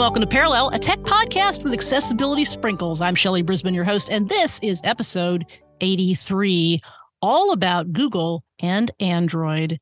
welcome to Parallel, a tech podcast with accessibility sprinkles. I'm Shelley Brisbane, your host, and this is episode 83, all about Google and Android.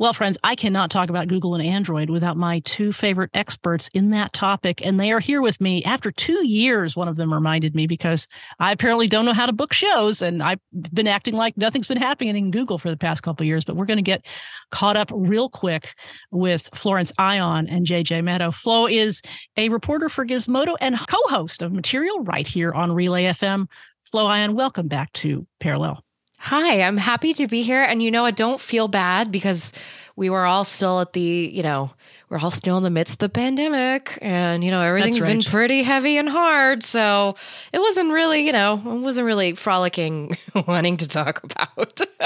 Well, friends, I cannot talk about Google and Android without my two favorite experts in that topic. And they are here with me after two years. One of them reminded me because I apparently don't know how to book shows. And I've been acting like nothing's been happening in Google for the past couple years. But we're going to get caught up real quick with Florence Ion and JJ Meddaugh. Flo is a reporter for Gizmodo and co host of Material right here on Relay FM. Flo Ion, welcome back to Parallel. Hi, I'm happy to be here. And you know, I don't feel bad because we were all still at the, you know, we're all still in the midst of the pandemic and, you know, everything's right. been pretty heavy and hard. So it wasn't really, you know, it wasn't really frolicking wanting to talk about.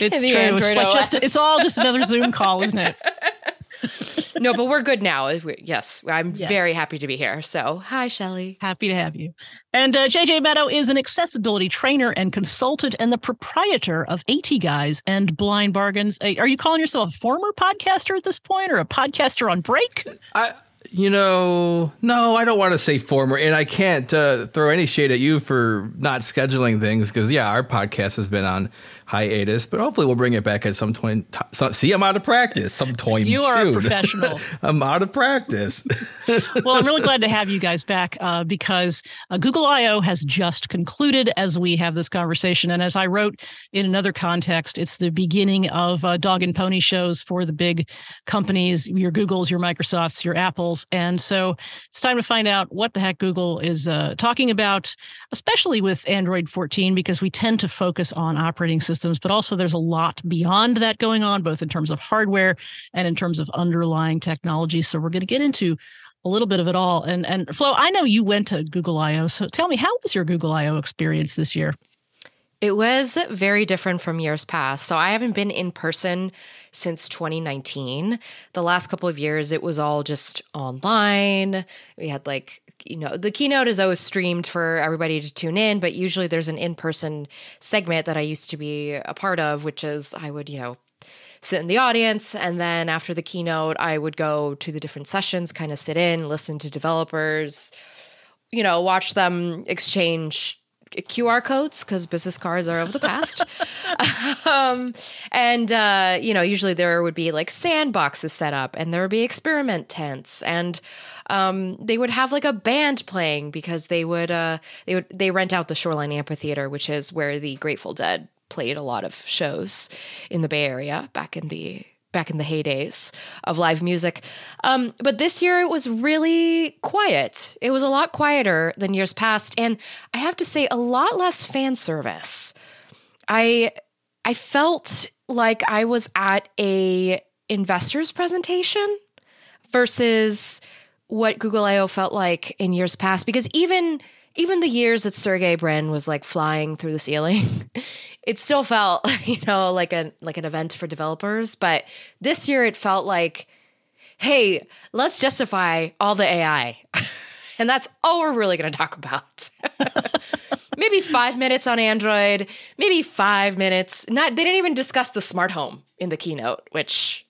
it's true. It's, like just, it's all just another Zoom call, isn't it? no, but we're good now. Yes, I'm yes. very happy to be here. So, hi, Shelley. Happy to have you. And uh, JJ Meddaugh is an accessibility trainer and consultant and the proprietor of AT Guys and Blind Bargains. Are you calling yourself a former podcaster at this point or a podcaster on break? I, you know, no, I don't want to say former, and I can't uh, throw any shade at you for not scheduling things because, yeah, our podcast has been on hiatus, but hopefully we'll bring it back at some point. T- see, I'm out of practice. Some point. You are soon. a professional. I'm out of practice. well, I'm really glad to have you guys back uh, because uh, Google I/O has just concluded as we have this conversation, and as I wrote in another context, it's the beginning of uh, dog and pony shows for the big companies, your Googles, your Microsofts, your And so it's time to find out what the heck Google is uh, talking about, especially with Android 14, because we tend to focus on operating systems systems, but also there's a lot beyond that going on, both in terms of hardware and in terms of underlying technology. So we're going to get into a little bit of it all. And and Flo, I know you went to Google I/O, so tell me how was your Google I/O experience this year? It was very different from years past. So I haven't been in person since 2019. The last couple of years, it was all just online. We had like you know, the keynote is always streamed for everybody to tune in, but usually there's an in person segment that I used to be a part of, which is I would, you know, sit in the audience. And then after the keynote, I would go to the different sessions, kind of sit in, listen to developers, you know, watch them exchange QR codes because business cards are of the past. um, and, uh, you know, usually there would be like sandboxes set up and there would be experiment tents and, um, they would have like a band playing because they would uh, they would they rent out the Shoreline Amphitheater, which is where the Grateful Dead played a lot of shows in the Bay Area back in the back in the heydays of live music. Um, but this year it was really quiet. It was a lot quieter than years past, and I have to say, a lot less fan service. I I felt like I was at a investors presentation versus what Google I/O felt like in years past because even even the years that Sergey Brin was like flying through the ceiling, it still felt you know like a like an event for developers. But this year it felt like, hey, let's justify all the AI. and that's all we're really going to talk about. maybe five minutes on Android, maybe five minutes. Not they didn't even discuss the smart home in the keynote, which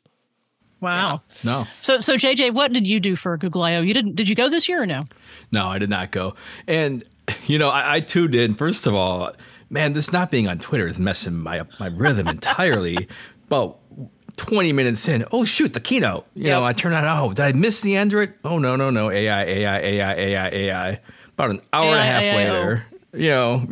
Wow. Yeah. No. So so JJ, what did you do for Google I/O? You didn't did you go this year or no? No, I did not go. And you know, I, I too did. First of all, man, this not being on Twitter is messing my my rhythm entirely. but 20 minutes in, oh shoot, the keynote. You yep. know, I turn on, oh, did I miss the Android? Oh no, no, no. AI, AI, AI, AI, AI. About an hour AI, and a half AI, later you know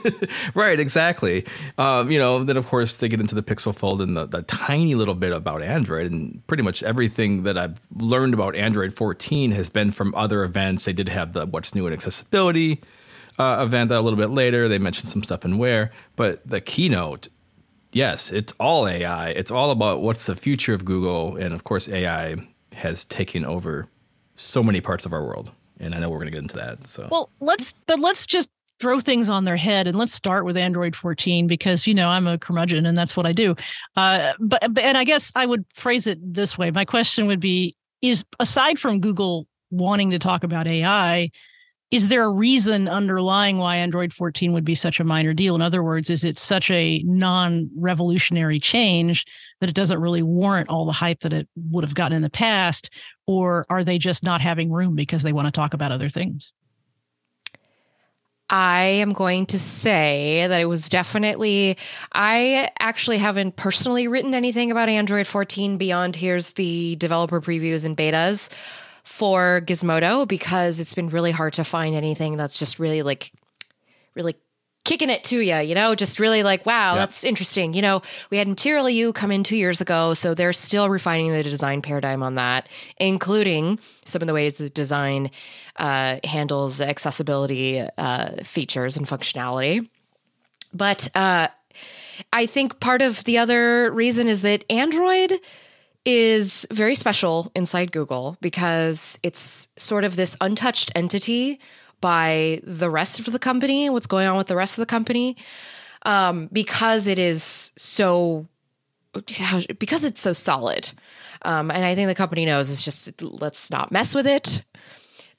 right exactly um, you know then of course they get into the pixel fold and the, the, tiny little bit about android and pretty much everything that i've learned about android 14 has been from other events they did have the what's new in accessibility uh, event a little bit later they mentioned some stuff in Wear, but the keynote yes it's all ai it's all about what's the future of google and of course ai has taken over so many parts of our world and I know we're going to get into that. So. Well, let's but let's just throw things on their head and let's start with android 14 because you know i'm a curmudgeon and that's what i do. Uh, but, but and i guess i would phrase it this way. My question would be is aside from google wanting to talk about ai is there a reason underlying why android 14 would be such a minor deal in other words is it such a non-revolutionary change that it doesn't really warrant all the hype that it would have gotten in the past or are they just not having room because they want to talk about other things? I am going to say that it was definitely. I actually haven't personally written anything about Android 14 beyond here's the developer previews and betas for Gizmodo because it's been really hard to find anything that's just really like, really kicking it to you, you know, just really like, wow, that's interesting. You know, we had Material You come in two years ago, so they're still refining the design paradigm on that, including some of the ways the design uh, handles accessibility uh, features and functionality. But uh, I think part of the other reason is that Android is very special inside Google because it's sort of this untouched entity by the rest of the company, what's going on with the rest of the company, um, because it is so because it's so solid. Um, and I think the company knows it's just let's not mess with it.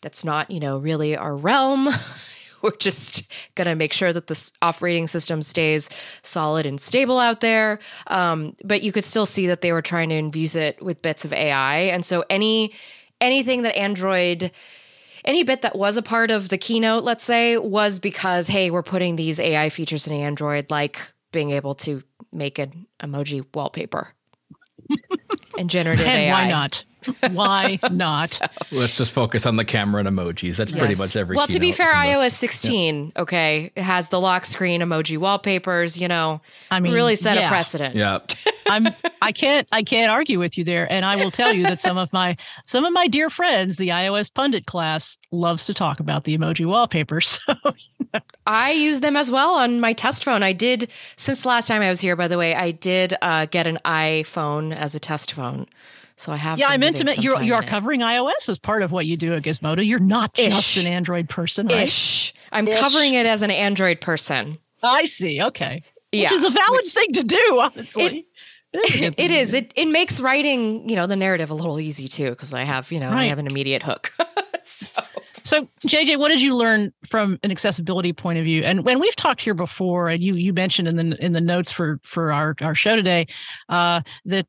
That's not you know really our realm. We're just going to make sure that the operating system stays solid and stable out there. Um, but you could still see that they were trying to infuse it with bits of AI, and so any anything that Android any bit that was a part of the keynote, let's say, was because, hey, we're putting these AI features in Android, like being able to make an emoji wallpaper and generative and AI. Why not? Why not? so, Let's just focus on the camera and emojis. That's yes. pretty much every. Well, to be fair, iOS 16, yeah. okay, it has the lock screen emoji wallpapers. You know, I mean, really set yeah. a precedent. Yeah. I'm. I can't. I can't argue with you there. And I will tell you that some of my some of my dear friends, the iOS pundit class, loves to talk about the emoji wallpapers. So. I use them as well on my test phone. I did since the last time I was here. By the way, I did uh, get an iPhone as a test phone. So I have. Yeah, I'm intimate. You're you are covering iOS as part of what you do at Gizmodo. You're not Ish. just an Android person, right? Ish. I'm Ish. covering it as an Android person. I see. Okay. Yeah, which is a valid which, thing to do, honestly. It, it is. It it makes writing, you know, the narrative a little easy too, because I have, you know, right. I have an immediate hook. so. so. JJ, what did you learn from an accessibility point of view? And when we've talked here before, and you you mentioned in the in the notes for for our our show today, uh, that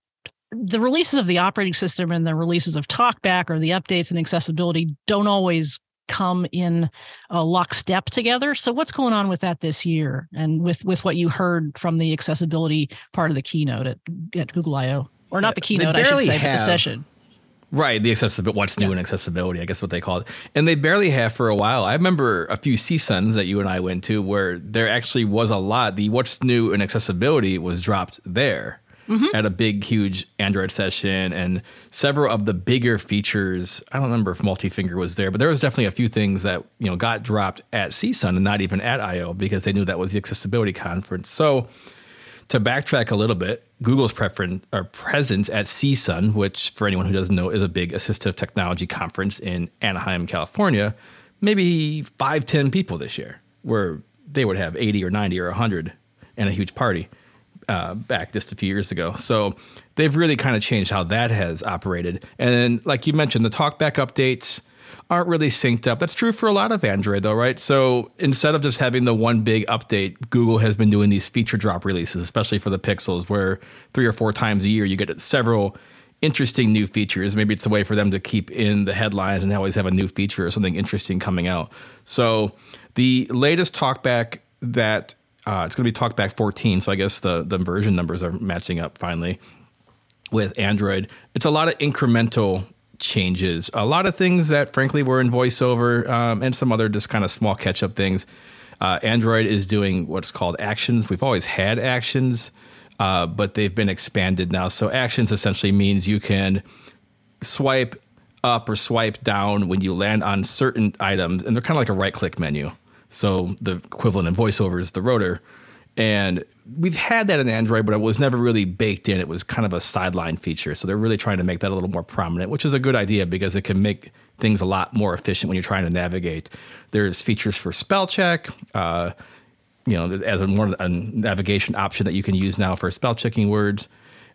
the releases of the operating system and the releases of TalkBack or the updates and accessibility don't always come in a lockstep together. So what's going on with that this year and with with what you heard from the accessibility part of the keynote at, at Google I/O or not the keynote, I should say, have, the session. Right, the accessibility. What's new yeah. in accessibility? I guess what they call it, and they barely have for a while. I remember a few CSUNs that you and I went to where there actually was a lot. The what's new in accessibility was dropped there mm-hmm. at a big, huge Android session, and several of the bigger features. I don't remember if Multifinger was there, but there was definitely a few things that you know got dropped at CSUN and not even at I/O because they knew that was the accessibility conference. So to backtrack a little bit, Google's preference or presence at CSUN, which for anyone who doesn't know is a big assistive technology conference in Anaheim, California, maybe five, 10 people this year, where they would have 80 or 90 or 100 and a huge party uh, back just a few years ago. So they've really kind of changed how that has operated. And like you mentioned, the TalkBack updates aren't really synced up. That's true for a lot of Android, though, right? So instead of just having the one big update, Google has been doing these feature drop releases, especially for the Pixels, where three or four times a year you get several interesting new features. Maybe it's a way for them to keep in the headlines and always have a new feature or something interesting coming out. So the latest TalkBack that uh, it's going to be TalkBack 14, so I guess the the version numbers are matching up finally with Android. It's a lot of incremental changes, a lot of things that frankly were in VoiceOver, um, and some other just kind of small catch up things. Uh, Android is doing what's called actions. We've always had actions, uh, but they've been expanded now. So actions essentially means you can swipe up or swipe down when you land on certain items, and they're kind of like a right click menu. So the equivalent in voiceover is the rotor. And we've had that in Android, but it was never really baked in. It was kind of a sideline feature. So they're really trying to make that a little more prominent, which is a good idea because it can make things a lot more efficient when you're trying to navigate. There's features for spell check, uh, you know, as a more a navigation option that you can use now for spell checking words.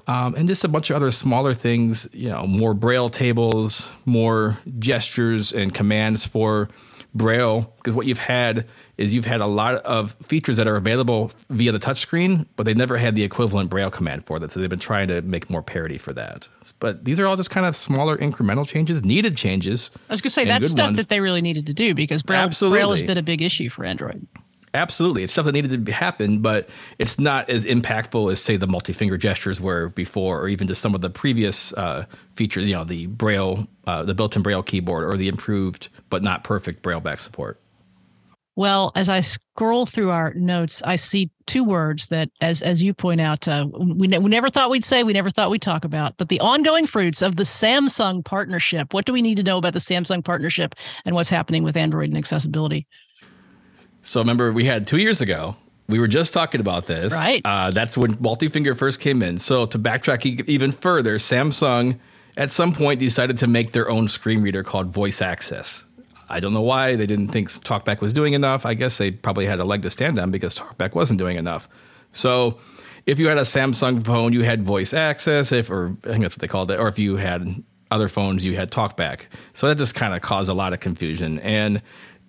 Um, and just a bunch of other smaller things, you know, more braille tables, more gestures and commands for Braille, because what you've had is you've had a lot of features that are available via the touchscreen, but they never had the equivalent Braille command for that. So they've been trying to make more parity for that. But these are all just kind of smaller incremental changes, needed changes. I was going to say that's stuff ones. that they really needed to do because Braille, Braille has been a big issue for Android. Absolutely. It's stuff that needed to happen, but it's not as impactful as, say, the multi finger gestures were before, or even to some of the previous uh, features, you know, the Braille, uh, the built in Braille keyboard, or the improved but not perfect BrailleBack support. Well, as I scroll through our notes, I see two words that, as as you point out, uh, we, ne- we never thought we'd say, we never thought we'd talk about, but the ongoing fruits of the Samsung partnership. What do we need to know about the Samsung partnership and what's happening with Android and accessibility? So remember, we had two years ago. We were just talking about this. Right. Uh, that's when multi-finger first came in. So to backtrack even further, Samsung at some point decided to make their own screen reader called Voice Access. I don't know why they didn't think TalkBack was doing enough. I guess they probably had a leg to stand on because TalkBack wasn't doing enough. So if you had a Samsung phone, you had voice access, if or I think that's what they called it, or if you had other phones, you had TalkBack. So that just kind of caused a lot of confusion. And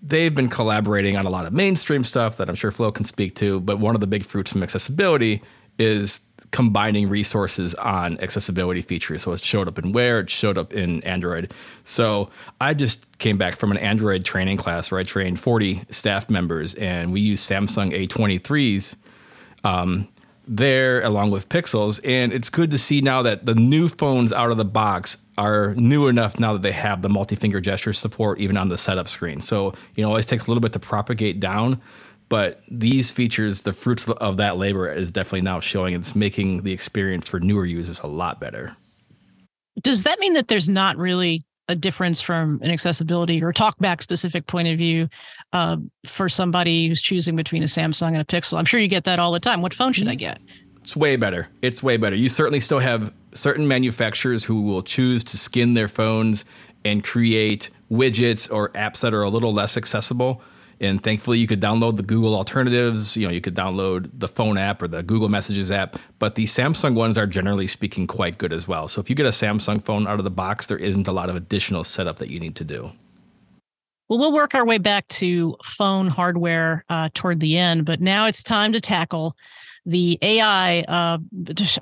they've been collaborating on a lot of mainstream stuff that I'm sure Flo can speak to. But one of the big fruits from accessibility is combining resources on accessibility features. So it showed up in Wear, it showed up in Android. So I just came back from an Android training class where I trained 40 staff members, and we used Samsung A23s. Um, there along with Pixels. And it's good to see now that the new phones out of the box are new enough now that they have the multi finger gesture support even on the setup screen. So, you know, it always takes a little bit to propagate down. But these features, the fruits of that labor is definitely now showing. It's making the experience for newer users a lot better. Does that mean that there's not really a difference from an accessibility or talkback specific point of view uh, for somebody who's choosing between a Samsung and a Pixel? I'm sure you get that all the time. What phone should I get? It's way better. It's way better. You certainly still have certain manufacturers who will choose to skin their phones and create widgets or apps that are a little less accessible. And thankfully, you could download the Google alternatives. You know, you could download the phone app or the Google Messages app. But the Samsung ones are generally speaking quite good as well. So if you get a Samsung phone out of the box, there isn't a lot of additional setup that you need to do. Well, we'll work our way back to phone hardware uh, toward the end, but now it's time to tackle the AI, uh,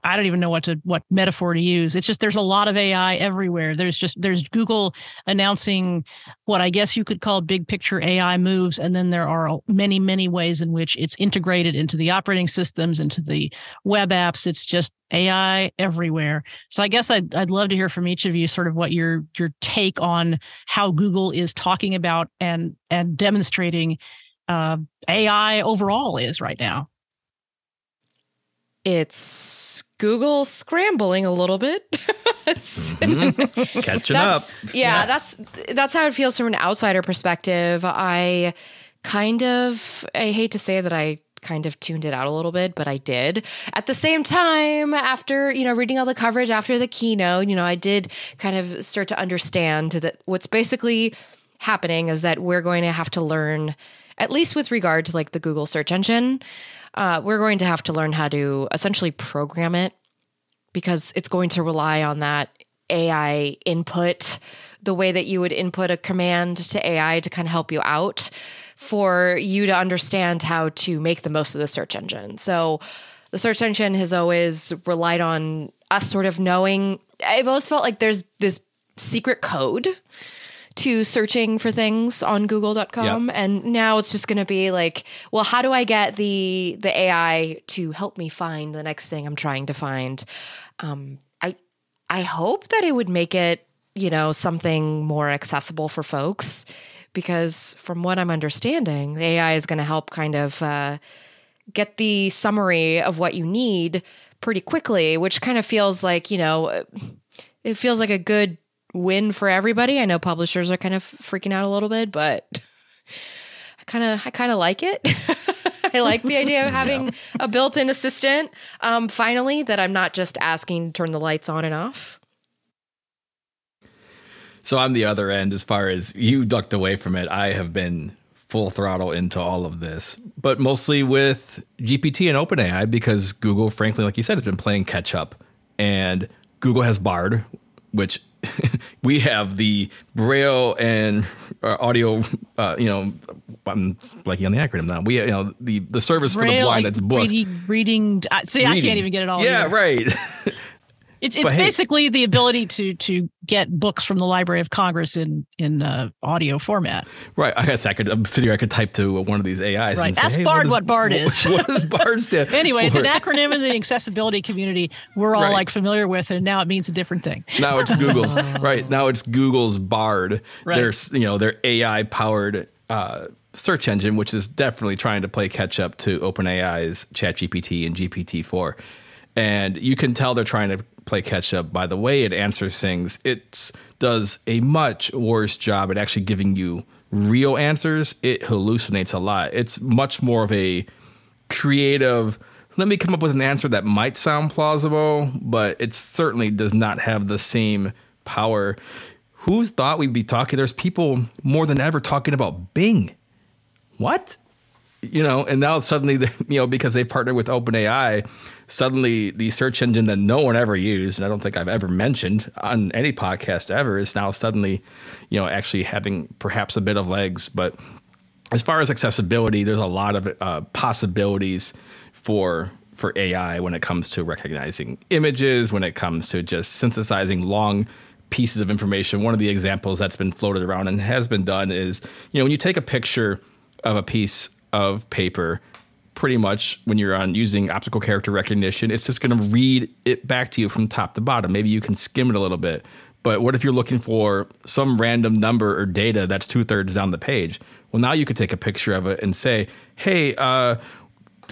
I don't even know what to what metaphor to use. It's just there's a lot of AI everywhere. There's just there's Google announcing what I guess you could call big picture AI moves, and then there are many many ways in which it's integrated into the operating systems, into the web apps. It's just AI everywhere. So I guess I'd I'd love to hear from each of you sort of what your your take on how Google is talking about and and demonstrating uh, AI overall is right now it's Google scrambling a little bit. mm-hmm. Catching up. Yeah, yes. that's that's how it feels from an outsider perspective. I kind of I hate to say that I kind of tuned it out a little bit, but I did. At the same time, after, you know, reading all the coverage after the keynote, you know, I did kind of start to understand that what's basically happening is that we're going to have to learn at least with regard to like the Google search engine, uh, we're going to have to learn how to essentially program it because it's going to rely on that AI input, the way that you would input a command to AI to kind of help you out for you to understand how to make the most of the search engine. So the search engine has always relied on us sort of knowing. I've always felt like there's this secret code to searching for things on google.com yep. and now it's just going to be like well how do i get the the ai to help me find the next thing i'm trying to find um i i hope that it would make it you know something more accessible for folks because from what i'm understanding the ai is going to help kind of uh, get the summary of what you need pretty quickly which kind of feels like you know it feels like a good win for everybody. I know publishers are kind of freaking out a little bit, but I kind of I kind of like it. I like the idea of having yeah. a built-in assistant. Um, finally, that I'm not just asking to turn the lights on and off. So I'm the other end as far as you ducked away from it. I have been full throttle into all of this, but mostly with GPT and OpenAI because Google, frankly, like you said, has been playing catch up. And Google has Bard, which we have the braille and uh, audio. Uh, you know, I'm blanking on the acronym now. We, you know, the the service braille, for the blind like that's booked. Reading, reading. Uh, see, reading. I can't even get it all. Yeah, either. right. It's it's basically the ability to to get books from the Library of Congress in in uh, audio format. Right. I guess I could. I'm sitting here. I could type to one of these AIs. Right. Say, Ask hey, Bard what, what Bard is. What, does Bard stand? anyway, it's an acronym in the accessibility community we're all right. like familiar with, and now it means a different thing. Now it's Google's. right. Now it's Google's Bard. Right. There's you know their AI powered. Uh, search engine, which is definitely trying to play catch up to OpenAI's ChatGPT and GPT-4. And you can tell they're trying to play catch up by the way it answers things. It does a much worse job at actually giving you real answers. It hallucinates a lot. It's much more of a creative. Let me come up with an answer that might sound plausible, but it certainly does not have the same power. Who's thought we'd be talking? There's people more than ever talking about Bing. What? You know, and now suddenly, you know, because they partner with OpenAI, suddenly the search engine that no one ever used, and I don't think I've ever mentioned on any podcast ever, is now suddenly, you know, actually having perhaps a bit of legs. But as far as accessibility, there's a lot of uh, possibilities for for AI when it comes to recognizing images, when it comes to just synthesizing long pieces of information. One of the examples that's been floated around and has been done is, you know, when you take a picture of a piece of paper pretty much when you're on using optical character recognition, it's just going to read it back to you from top to bottom. Maybe you can skim it a little bit. But what if you're looking for some random number or data that's two thirds down the page? Well, now you could take a picture of it and say, hey, uh,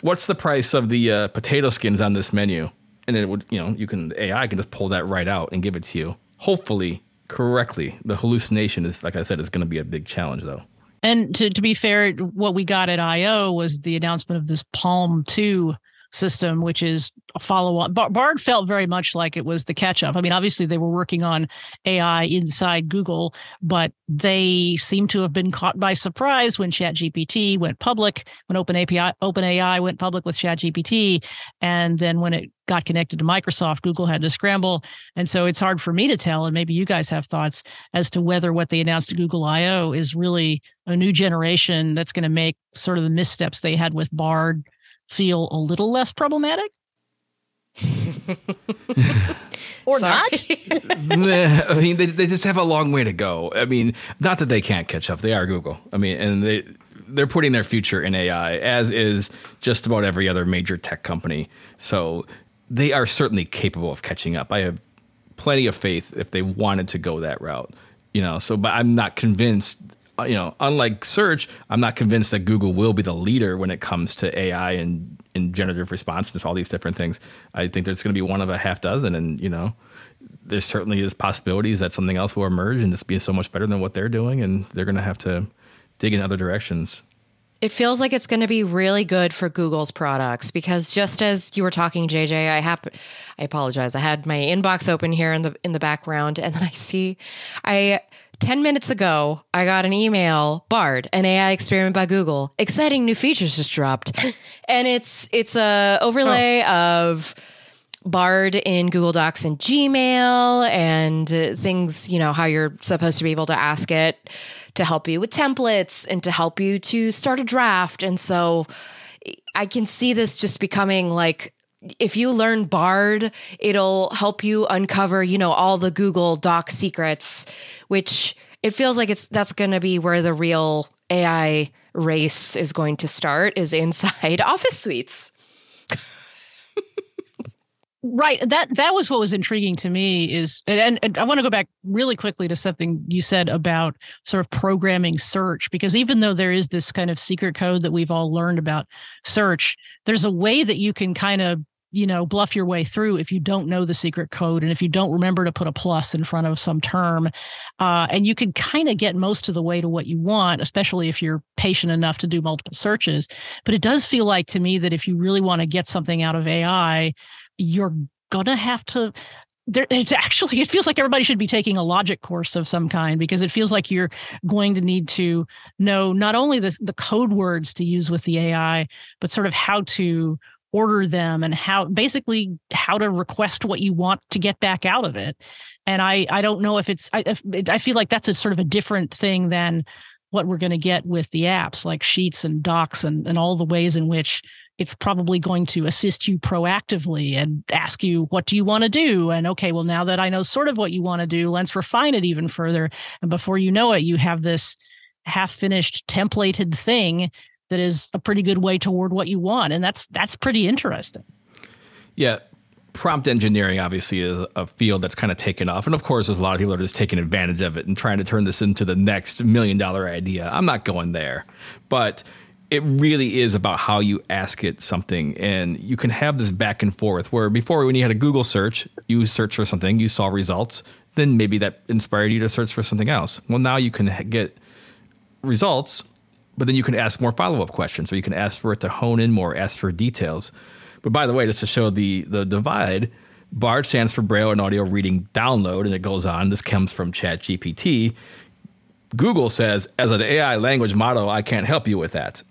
what's the price of the uh, potato skins on this menu? And it would, you know, you can, AI can just pull that right out and give it to you. Hopefully, correctly. The hallucination is, like I said, is going to be a big challenge, though. And to, to be fair, what we got at I/O was the announcement of this PaLM 2 system, which is a follow on. Bard felt very much like it was the catch up. I mean, obviously they were working on AI inside Google, but they seem to have been caught by surprise when ChatGPT went public, when OpenAPI, OpenAI went public with ChatGPT, and then when it got connected to Microsoft, Google had to scramble. And so it's hard for me to tell, and maybe you guys have thoughts as to whether what they announced at Google I/O is really a new generation that's going to make sort of the missteps they had with Bard feel a little less problematic? or not? I mean, they, they just have a long way to go. I mean, not that they can't catch up. They are Google. I mean, and they they're putting their future in AI, as is just about every other major tech company. So they are certainly capable of catching up. I have plenty of faith if they wanted to go that route. You know, so but I'm not convinced Uh, you know, unlike search, I'm not convinced that Google will be the leader when it comes to AI and, and generative responses, all these different things. I think there's going to be one of a half dozen, and you know, there certainly is possibilities that something else will emerge and just be so much better than what they're doing, and they're going to have to dig in other directions. It feels like it's going to be really good for Google's products because just as you were talking, JJ, I have, I apologize. I had my inbox open here in the in the background, and then I see, I 10 minutes ago, I got an email, Bard, an AI experiment by Google. Exciting new features just dropped. and it's it's a overlay oh. of Bard in Google Docs and Gmail and uh, things, you know, how you're supposed to be able to ask it to help you with templates and to help you to start a draft. And so I can see this just becoming like if you learn Bard, it'll help you uncover, you know, all the Google Doc secrets, which it feels like it's that's going to be where the real AI race is going to start is inside office suites. right that that was what was intriguing to me is and, and i want to go back really quickly to something you said about sort of programming search because even though there is this kind of secret code that we've all learned about search there's a way that you can kind of you know bluff your way through if you don't know the secret code and if you don't remember to put a plus in front of some term uh, and you can kind of get most of the way to what you want especially if you're patient enough to do multiple searches. But it does feel like to me that if you really want to get something out of ai you're gonna have to there, it's actually it feels like everybody should be taking a logic course of some kind because it feels like you're going to need to know not only the the code words to use with the AI, but sort of how to order them and how basically how to request what you want to get back out of it. And I I don't know if it's I if, I feel like that's a sort of a different thing than what we're going to get with the apps like Sheets and Docs and and all the ways in which it's probably going to assist you proactively and ask you what do you want to do and okay well now that i know sort of what you want to do let's refine it even further and before you know it you have this half finished templated thing that is a pretty good way toward what you want. And that's that's pretty interesting. Yeah. Prompt engineering obviously is a field that's kind of taken off. And of course there's a lot of people that are just taking advantage of it and trying to turn this into the next million dollar idea. I'm not going there. But it really is about how you ask it something. And you can have this back and forth where before when you had a google search you search for something you saw results then maybe that inspired you to search for something else. Well now you can get results but then you can ask more follow-up questions or you can ask for it to hone in more ask for details but by the way just to show the the divide bard stands for braille and audio reading download and it goes on this comes from chat gpt google says as an ai language model i can't help you with that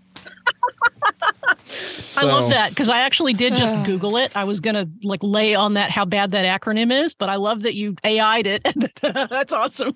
I love that because I actually did just Google it. I was gonna like lay on that how bad that acronym is, but I love that you AI'd it. That's awesome.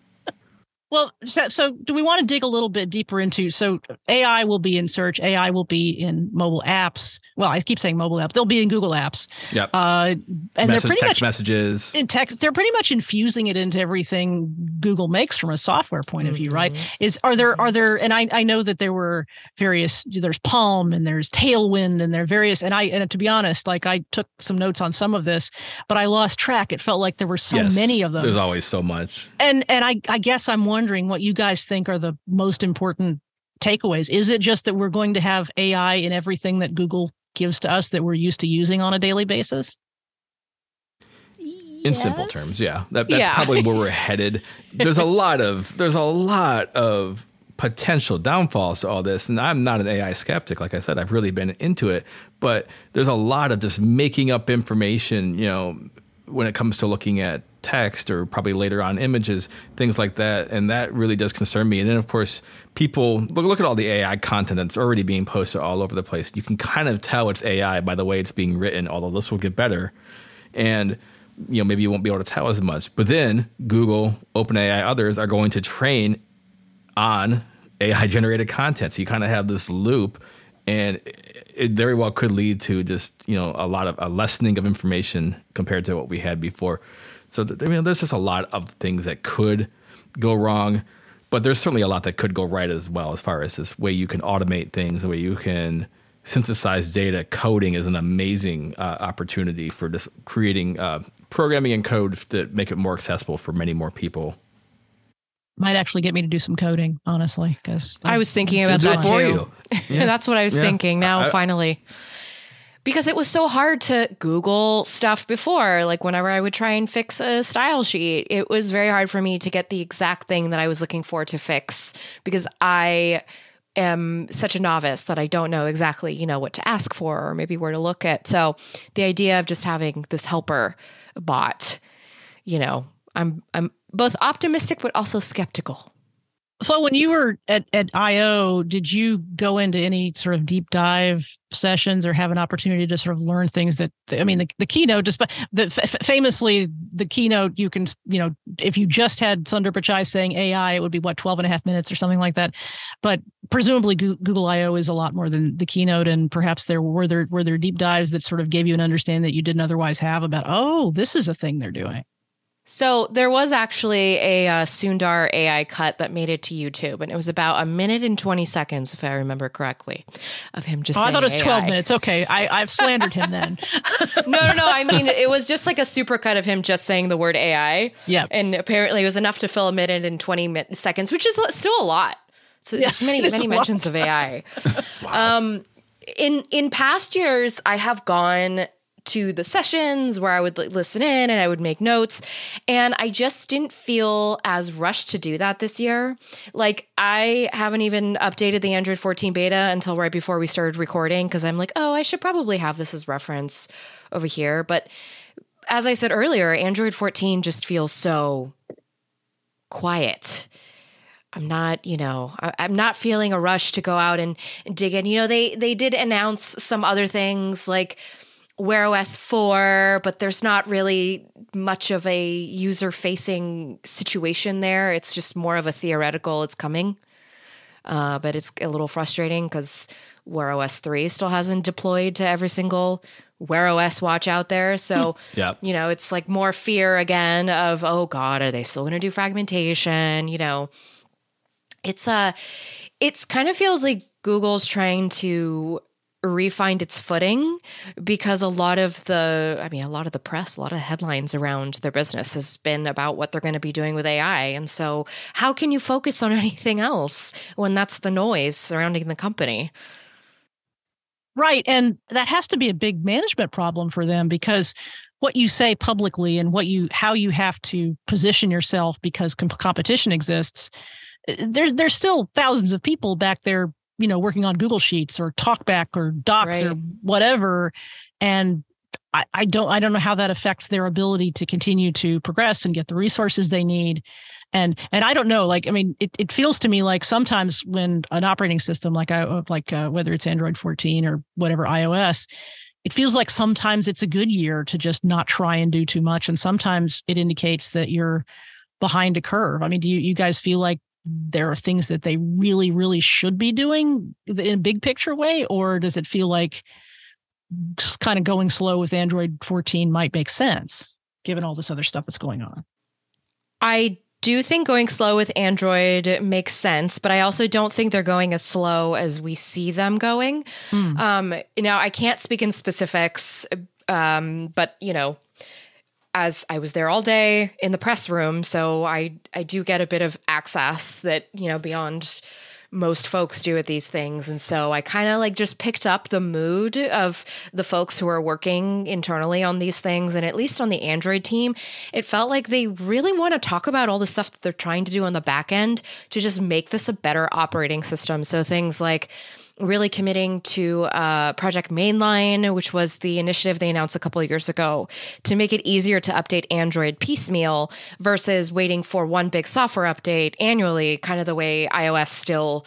Well, so, so, do we want to dig a little bit deeper into? So AI will be in search. AI will be in mobile apps. Well, I keep saying mobile apps. They'll be in Google Apps. Yep. Uh, and Message, they're pretty text much messages. in text. They're pretty much infusing it into everything Google makes from a software point of view, right? Is are there are there? And I I know that there were various. There's PaLM and there's Tailwind and there are various. And I and to be honest, like I took some notes on some of this, but I lost track. It felt like there were so Yes, many of them There's always so much. and and I, I guess I'm wondering what you guys think are the most important takeaways. Is it just that we're going to have AI in everything that Google gives to us that we're used to using on a daily basis? in simple terms yeah that, that's Yeah. probably where we're headed there's a lot of there's a lot of potential downfalls to all this and i'm not an ai skeptic like i said i've really been into it but there's a lot of just making up information you know when it comes to looking at text or probably later on images things like that and that really does concern me and then of course people look, look at all the ai content that's already being posted all over the place you can kind of tell it's ai by the way it's being written although this will get better and you know maybe you won't be able to tell as much. But then Google, OpenAI, others are going to train on AI generated content. So you kind of have this loop, and it- very well could lead to just you know a lot of a lessening of information compared to what we had before. So th- I mean, there's just a lot of things that could go wrong, but there's certainly a lot that could go right as well. As far as this way you can automate things, the way you can synthesize data, coding is an amazing uh, opportunity for just creating uh, programming and code to make it more accessible for many more people. Might actually get me to do some coding, honestly, because I was thinking about that for too. you. That's what I was Yeah. thinking now, I- finally. Because it was so hard to Google stuff before. Like, whenever I would try and fix a style sheet, it was very hard for me to get the exact thing that I was looking for to fix because I am such a novice that I don't know exactly, you know, what to ask for or maybe where to look at. So, the idea of just having this helper bot, you know, I'm I'm both optimistic but also skeptical. So when you were at, at IO, did you go into any sort of deep dive sessions or have an opportunity to sort of learn things that I mean the, the keynote just the f- famously the keynote you can you know if you just had Sundar Pichai saying AI it would be what 12 and a half minutes or something like that. But presumably Google IO is a lot more than the keynote and perhaps there were there were there deep dives that sort of gave you an understanding that you didn't otherwise have about oh this is a thing they're doing So there was actually a uh, Sundar AI cut that made it to YouTube, and it was about a minute and twenty seconds, if I remember correctly, of him just. oh I thought it was 12 minutes okay I, I've slandered him then No, no, no. I mean, it was just like a super cut of him just saying the word AI. Yeah. and apparently it was enough to fill a minute and twenty mi- seconds, which is still a lot. So Yes, it's many, many mentions of AI. Um, in in past years, I have gone to the sessions where I would like, listen in and I would make notes. And I just didn't feel as rushed to do that this year. Like, I haven't even updated the Android 14 beta until right before we started recording because I'm like, oh, I should probably have this as reference over here. But as I said earlier, Android 14 just feels so quiet. I'm not, you know, I, am not feeling a rush to go out and, dig in. You know, they they did announce some other things like Wear OS 4, but there's not really much of a user facing situation there. It's just more of a theoretical, it's coming. Uh, but it's a little frustrating because Wear OS 3 still hasn't deployed to every single Wear OS watch out there. So, yeah. you know, it's like more fear again of, oh God, are they still going to do fragmentation? You know, it's a, uh, it's kind of feels like Google's trying to refind its footing because a lot of the i mean a lot of the press a lot of headlines around their business has been about what they're going to be doing with ai and so how can you focus on anything else when that's the noise surrounding the company? Right and that has to be a big management problem for them because what you say publicly and what you how you have to position yourself because comp- competition exists eh, there, there's still thousands of people back there you know working on google sheets or talkback or docs right. or whatever. And I, I don't i don't know how that affects their ability to continue to progress and get the resources they need. And and i don't know like i mean it, it feels to me like sometimes when an operating system like i uh, like uh, whether it's android 14 or whatever ios it feels like sometimes it's a good year to just not try and do too much. And sometimes it indicates that you're behind a curve. I mean do you, you guys feel like there are things that they really, really should be doing in a big picture way? Or does it feel like kind of going slow with Android 14 might make sense given all this other stuff that's going on? I do think going slow with Android makes sense, but I also don't think they're going as slow as we see them going. Mm. Um, now, I can't speak in specifics, um, but you know, as I was there all day in the press room, so I I do get a bit of access that you know beyond most folks do at these things. And so I kind of like just picked up the mood of the folks who are working internally on these things. And at least on the Android team, it felt like they really want to talk about all the stuff that they're trying to do on the back end to just make this a better operating system. So things like, really committing to uh, Project Mainline, which was the initiative they announced a couple of years ago to make it easier to update Android piecemeal versus waiting for one big software update annually, kind of the way iOS still,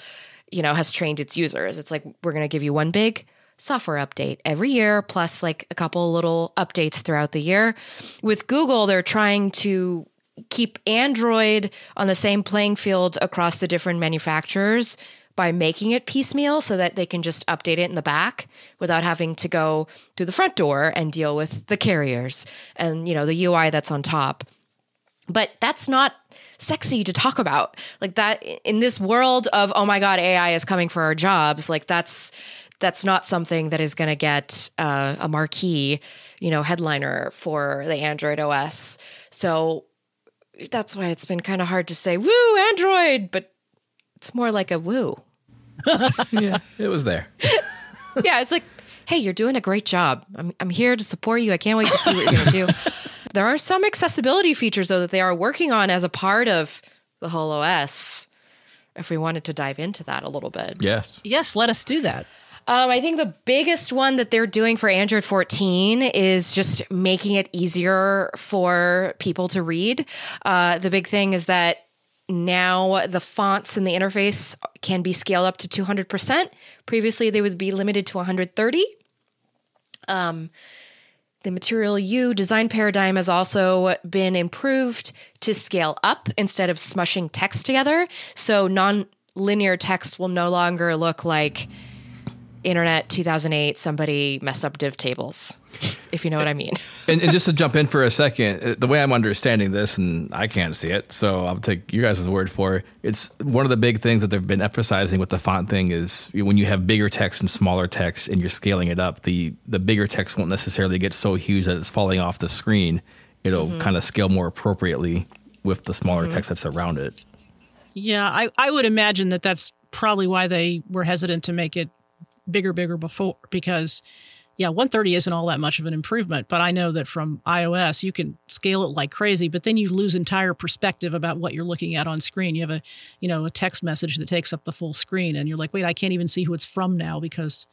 you know, has trained its users. It's like we're going to give you one big software update every year, plus like a couple little updates throughout the year. With Google, they're trying to keep Android on the same playing field across the different manufacturers by making it piecemeal so that they can just update it in the back without having to go through the front door and deal with the carriers and you know the UI that's on top. But that's not sexy to talk about. Like that in this world of oh my god AI is coming for our jobs, like that's that's not something that is going to get uh, a marquee, you know, headliner for the Android OS. So that's why it's been kind of hard to say woo Android, but it's more like a woo. yeah, it was there. yeah, it's like, hey, you're doing a great job. I'm, I'm here to support you. I can't wait to see what you're going to do. there are some accessibility features, though, that they are working on as a part of the whole OS. If we wanted to dive into that a little bit. Yes. Yes, let us do that. Um, I think the biggest one that they're doing for Android 14 is just making it easier for people to read. Uh, the big thing is that now the fonts in the interface can be scaled up to 200%. Previously, they would be limited to 130. Um, the Material You design paradigm has also been improved to scale up instead of smushing text together. So non linear text will no longer look like internet 2008 somebody messed up div tables if you know what i mean and, and, just to jump in for a second uh, the way i'm understanding this and i can't see it so i'll take you guys' word for it it's one of the big things that they've been emphasizing with the font thing is when you have bigger text and smaller text and you're scaling it up the the bigger text won't necessarily get so huge that it's falling off the screen it'll mm-hmm. kind of scale more appropriately with the smaller mm-hmm. text that's around it yeah I, I would imagine that that's probably why they were hesitant to make it bigger, bigger before because yeah, 130 isn't all that much of an improvement, but I know that from iOS you can scale it like crazy, but then you lose entire perspective about what you're looking at on screen. You have a, you know, a text message that takes up the full screen and you're like, "Wait, I can't even see who it's from now because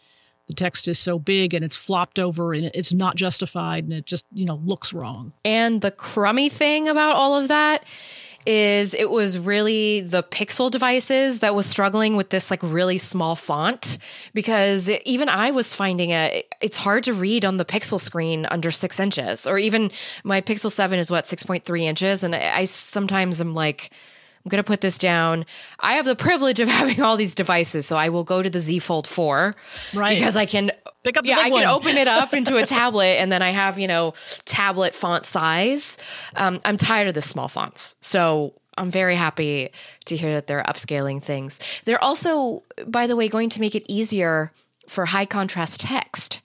the text is so big and it's flopped over and it's not justified and it just, you know, looks wrong." And the crummy thing about all of that is it was really the Pixel devices that was struggling with this like really small font because even I was finding it it's hard to read on the Pixel screen under six inches or even my Pixel 7 is what 6.3 inches? And I, I sometimes am like I'm going to put this down. I have the privilege of having all these devices, so I will go to the Z Fold 4 Right. because I can Pick up the yeah, I can open it up into a tablet and then I have, you know, tablet font size. Um, I'm tired of the small fonts. So I'm very happy to hear that they're upscaling things. They're also, by the way, going to make it easier for high contrast text.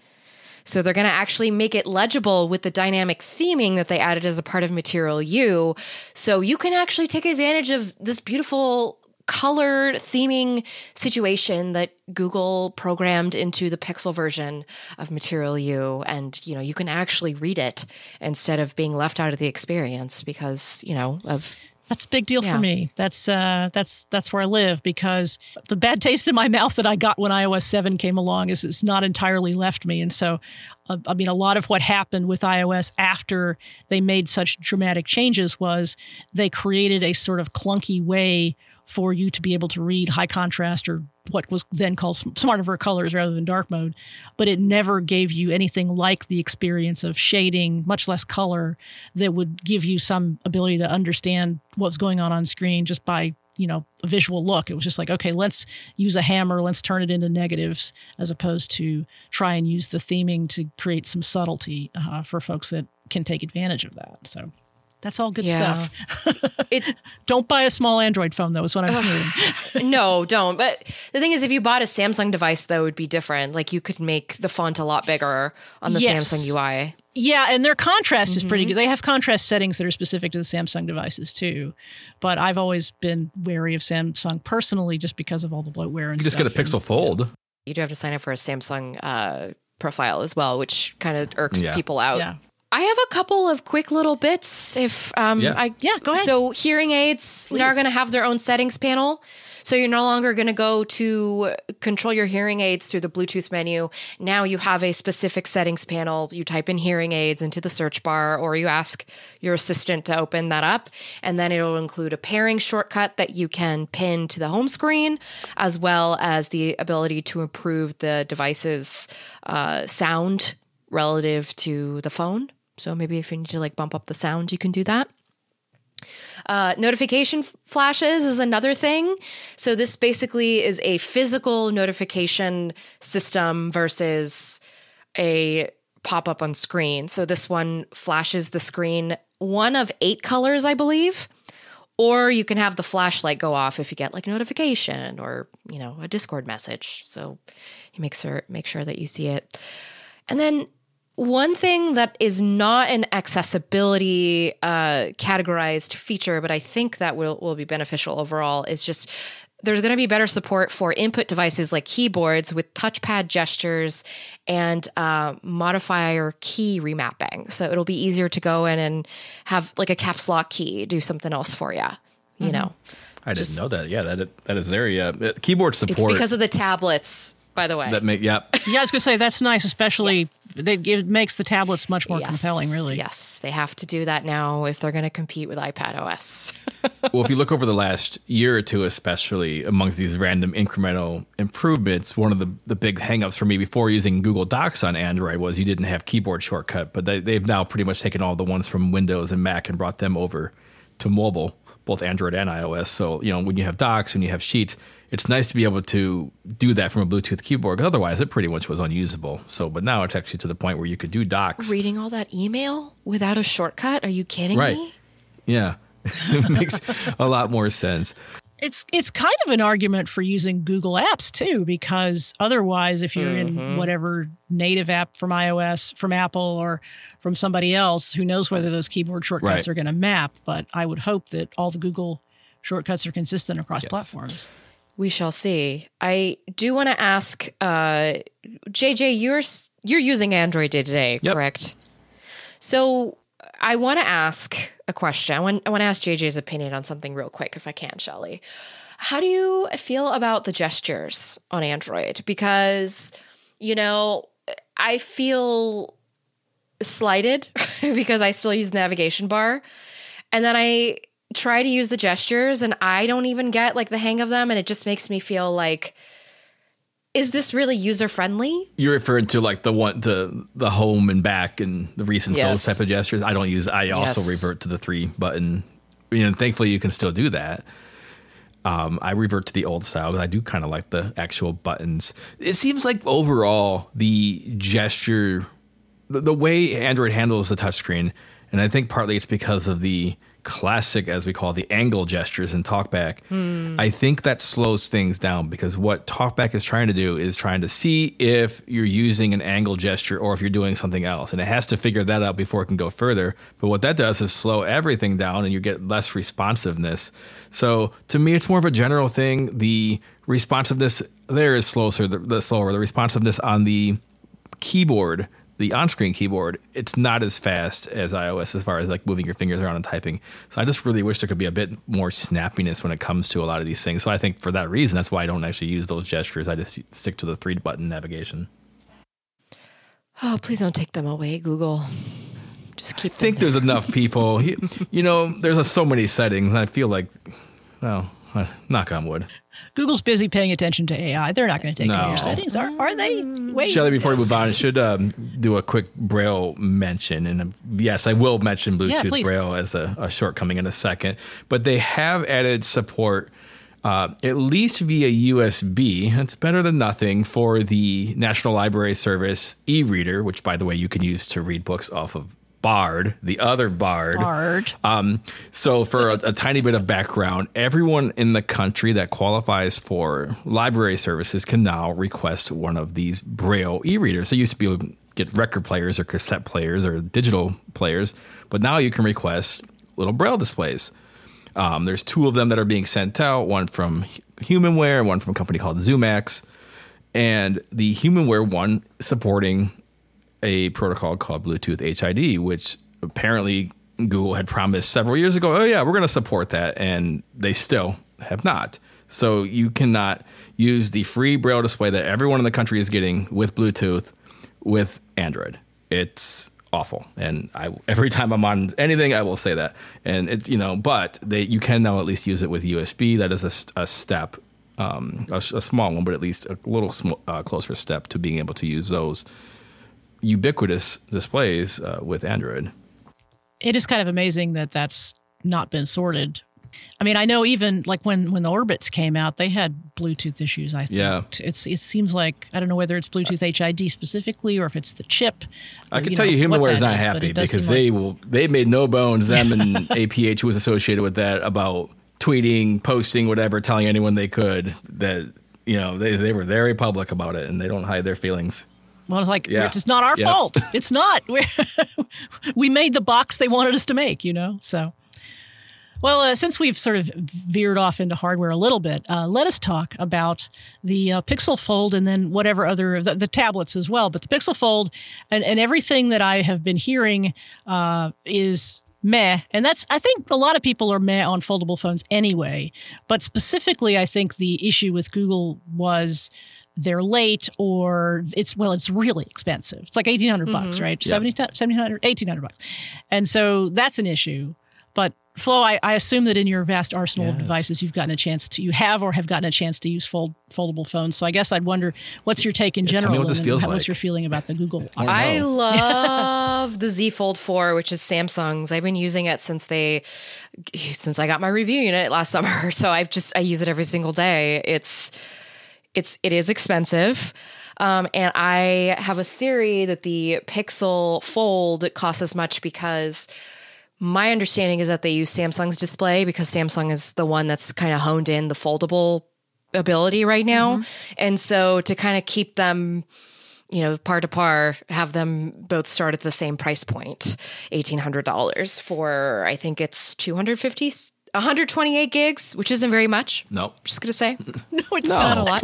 So they're going to actually make it legible with the dynamic theming that they added as a part of Material You. So you can actually take advantage of this beautiful colored theming situation that Google programmed into the Pixel version of Material You and you know you can actually read it instead of being left out of the experience because you know of That's a big deal Yeah. for me. That's uh, that's that's where I live because the bad taste in my mouth that I got when iOS seven came along is it's not entirely left me, and so uh, I mean a lot of what happened with iOS after they made such dramatic changes was they created a sort of clunky way for you to be able to read high contrast or what was then called sm- smart colors rather than dark mode, but it never gave you anything like the experience of shading, much less color, that would give you some ability to understand what's going on on screen just by you know a visual look. It was just like okay, let's use a hammer, let's turn it into negatives, as opposed to try and use the theming to create some subtlety uh, for folks that can take advantage of that. So. That's all good Yeah. stuff. it Don't buy a small Android phone, though, is what I'm hearing. no, don't. But the thing is, if you bought a Samsung device, that would be different. Like you could make the font a lot bigger on the Yes. Samsung UI. Yeah, and their contrast is Mm-hmm. pretty good. They have contrast settings that are specific to the Samsung devices too. But I've always been wary of Samsung personally, just because of all the bloatware and You just get a stuff. Pixel Fold. You do have to sign up for a Samsung uh, profile as well, which kind of irks Yeah. people out. Yeah. I have a couple of quick little bits. If um, Yeah. I Yeah, go ahead. So hearing aids now are going to have their own settings panel. So you're no longer going to go to control your hearing aids through the Bluetooth menu. Now you have a specific settings panel. You type in hearing aids into the search bar, or you ask your assistant to open that up, and then it'll include a pairing shortcut that you can pin to the home screen, as well as the ability to improve the device's uh, sound relative to the phone. So maybe if you need to like bump up the sound, you can do that. Uh, notification f- flashes is another thing. So this basically is a physical notification system versus a pop up on screen. So this one flashes the screen one of eight colors, I believe. Or you can have the flashlight go off if you get like a notification or, you know, a Discord message. So you make sure make sure that you see it. And then one thing that is not an accessibility uh, categorized feature, but I think that will, will be beneficial overall, is just there's going to be better support for input devices like keyboards with touchpad gestures and uh, modifier key remapping. So it'll be easier to go in and have like a caps lock key do something else for you. You know, I didn't know that. Yeah, that that is there. Yeah, keyboard support. it's because of the tablets, by the way. that make yeah. Yeah, I was gonna say that's nice, especially they, it makes the tablets much more Yes, compelling. Really. Yes, they have to do that now if they're going to compete with iPad OS. well, if you look over the last year or two, especially amongst these random incremental improvements, one of the, the big hangups for me before using Google Docs on Android was you didn't have keyboard shortcut, but they, they've now pretty much taken all the ones from Windows and Mac and brought them over to mobile, both Android and iOS. So, you know, when you have Docs, when you have Sheets, it's nice to be able to do that from a Bluetooth keyboard. 'cause Otherwise, it pretty much was unusable. So, but now it's actually to the point where you could do Docs. Reading all that email without a shortcut? Are you kidding Right. me? Yeah. it makes a lot more sense. It's it's kind of an argument for using Google Apps too, because otherwise, if you're in mm-hmm. whatever native app from iOS, from Apple, or from somebody else, who knows whether those keyboard shortcuts Right. are going to map? But I would hope that all the Google shortcuts are consistent across platforms. We shall see. I do want to ask, uh, JJ, you're you're using Android day to day, Yep. correct? So I want to ask a question. I want I want to ask JJ's opinion on something real quick, if I can, Shelly. How do you feel about the gestures on Android? Because you know, I feel slighted because I still use navigation bar. And then I try to use the gestures and I don't even get like the hang of them and it just makes me feel like is this really user friendly? You referred to like the one the the home and back and the recent Yes. those type of gestures. I don't use. I also Yes. revert to the three button. You know, thankfully you can still do that. Um, I revert to the old style because I do kind of like the actual buttons. It seems like overall the gesture, the, the way Android handles the touchscreen, and I think partly it's because of the classic, as we call the angle gestures in TalkBack. Hmm. I think that slows things down because what TalkBack is trying to do is trying to see if you're using an angle gesture or if you're doing something else, and it has to figure that out before it can go further. But what that does is slow everything down, and you get less responsiveness. So to me, it's more of a general thing. The responsiveness there is slower. The, the slower. The responsiveness on the keyboard, the on-screen keyboard, it's not as fast as iOS as far as like moving your fingers around and typing. So I just really wish there could be a bit more snappiness when it comes to a lot of these things. So I think for that reason, that's why I don't actually use those gestures. I just stick to the three-button navigation. Oh, please don't take them away, Google. Just keep I think them. there's enough people. You, you know, there's a, so many settings. And I feel like, well, uh, knock on wood. Google's busy paying attention to AI. They're not going to take of your settings, are, are they? Wait. Shelly, before we move on, I should um, do a quick Braille mention. And um, yes, I will mention Bluetooth please. Braille as a, a shortcoming in a second. But they have added support, uh, at least via USB. It's better than nothing for the National Library Service e reader, which, by the way, you can use to read books off of Bard, the other Bard. Hard. Um, so, for a, a tiny bit of background, everyone in the country that qualifies for library services can now request one of these Braille e-readers. So, you used to be able to get record players or cassette players or digital players, but now you can request little Braille displays. Um, there's two of them that are being sent out, one from Humanware and one from a company called Zoomax. And the Humanware one supporting a protocol called Bluetooth HID, which apparently Google had promised several years ago. Oh, yeah, we're going to support that. And they still have not. So you cannot use the free Braille display that everyone in the country is getting with Bluetooth with Android. It's awful. And I every time I'm on anything, I will say that. And it's, you know, but they you can now at least use it with USB. That is a step. Um, a, a small one, but at least a little sm- uh, closer step to being able to use those ubiquitous displays uh, with Android. it is kind of amazing that that's not been sorted. I mean, I know even like when when the Orbits came out, they had Bluetooth issues. I think Yeah. it's it seems like I don't know whether it's Bluetooth HID specifically or if it's the chip. I or, can you tell know, you, Humanware is not is, happy because they like- will. They made no bones. Them and APH, who was associated with that, about tweeting, posting, whatever, telling anyone they could that you know they they were very public about it, and they don't hide their feelings. Well, it's like Yeah. it's not our fault. It's not. we we made the box they wanted us to make, you know. So, well, uh, since we've sort of veered off into hardware a little bit, uh, let us talk about the uh, Pixel Fold and then whatever other the, the tablets as well. But the Pixel Fold and, and everything that I have been hearing uh, is meh. And that's, I think a lot of people are meh on foldable phones anyway. But specifically, I think the issue with Google was they're late or it's, well, it's really expensive. It's like 1800 mm-hmm. bucks, right? Yeah. 70, 1700, 1800 bucks. And so that's an issue. But Flo, I, I assume that in your vast arsenal of devices, you've gotten a chance to, you have or have gotten a chance to use fold, foldable phones. So I guess I'd wonder what's your take in tell me general? what this and feels What's like. your feeling about the Google? I know. love the Z Fold 4, which is Samsung's. I've been using it since they since I got my review unit last summer. So I've just I use it every single day. It's it's it is expensive. Um, and I have a theory that the Pixel Fold costs as much because my understanding is that they use Samsung's display because Samsung is the one that's kind of honed in the foldable ability right now. And so to kind of keep them you know, par to par, have them both start at the same price point, $1,800 for, I think it's 250, 128 gigs, which isn't very much. No, Just gonna say, no, it's No. not a lot.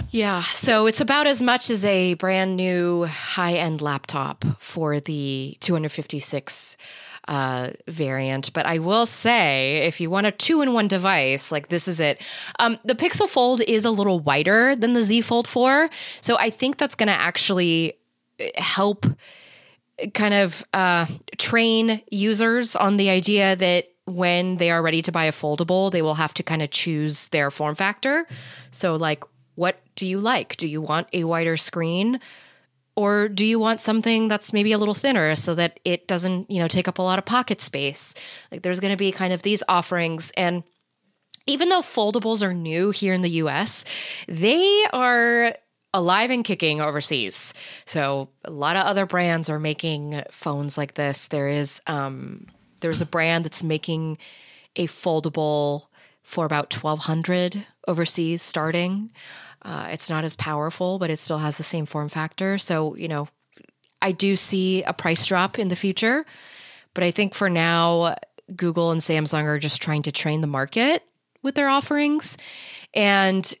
yeah, so it's about as much as a brand new high end laptop for the 256 uh, variant. But I will say, if you want a two in one device, like this is it. Um, the Pixel Fold is a little wider than the Z Fold 4. So I think that's going to actually uh, help kind of uh, train users on the idea that when they are ready to buy a foldable, they will have to kind of choose their form factor. So, like, what do you like? Do you want a wider screen? Or do you want something that's maybe a little thinner so that it doesn't, you know, take up a lot of pocket space? Like there's going to be kind of these offerings and even though foldables are new here in the US, they are alive and kicking overseas. So a lot of other brands are making phones like this. There is um, there's a brand that's making a foldable for about 1200 overseas starting. Uh, it's not as powerful, but it still has the same form factor. So, you know, I do see a price drop in the future, but I think for now, Google and Samsung are just trying to train the market with their offerings. And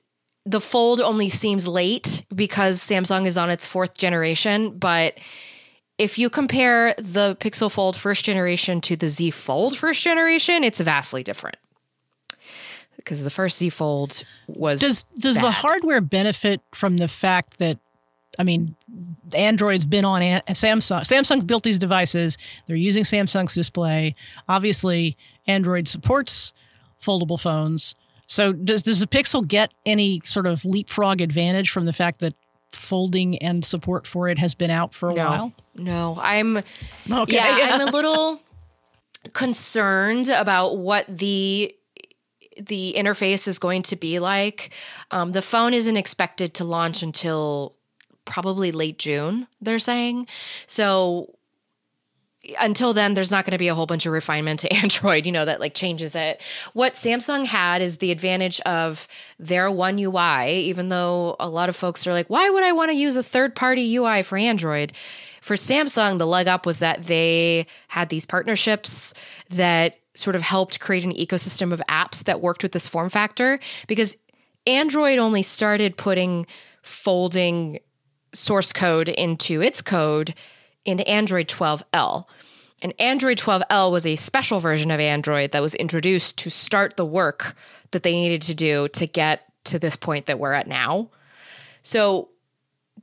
the fold only seems late because Samsung is on its fourth generation, but if you compare the Pixel Fold first generation to the Z Fold first generation, it's vastly different. Because the first Z Fold was does does bad. the hardware benefit from the fact that I mean Android's been on An- Samsung Samsung built these devices they're using Samsung's display obviously Android supports foldable phones so does does the Pixel get any sort of leapfrog advantage from the fact that folding and support for it has been out for a no, while? No, I'm Okay, yeah, yeah. I'm a little concerned about what the the interface is going to be like. Um, the phone isn't expected to launch until probably late June. They're saying so. Until then, there's not going to be a whole bunch of refinement to Android, you know, that like changes it. What Samsung had is the advantage of their one UI, even though a lot of folks are like, why would I want to use a third party UI for Android? For Samsung, the leg up was that they had these partnerships that sort of helped create an ecosystem of apps that worked with this form factor because Android only started putting folding source code into its code in Android 12L. And Android 12L was a special version of Android that was introduced to start the work that they needed to do to get to this point that we're at now. So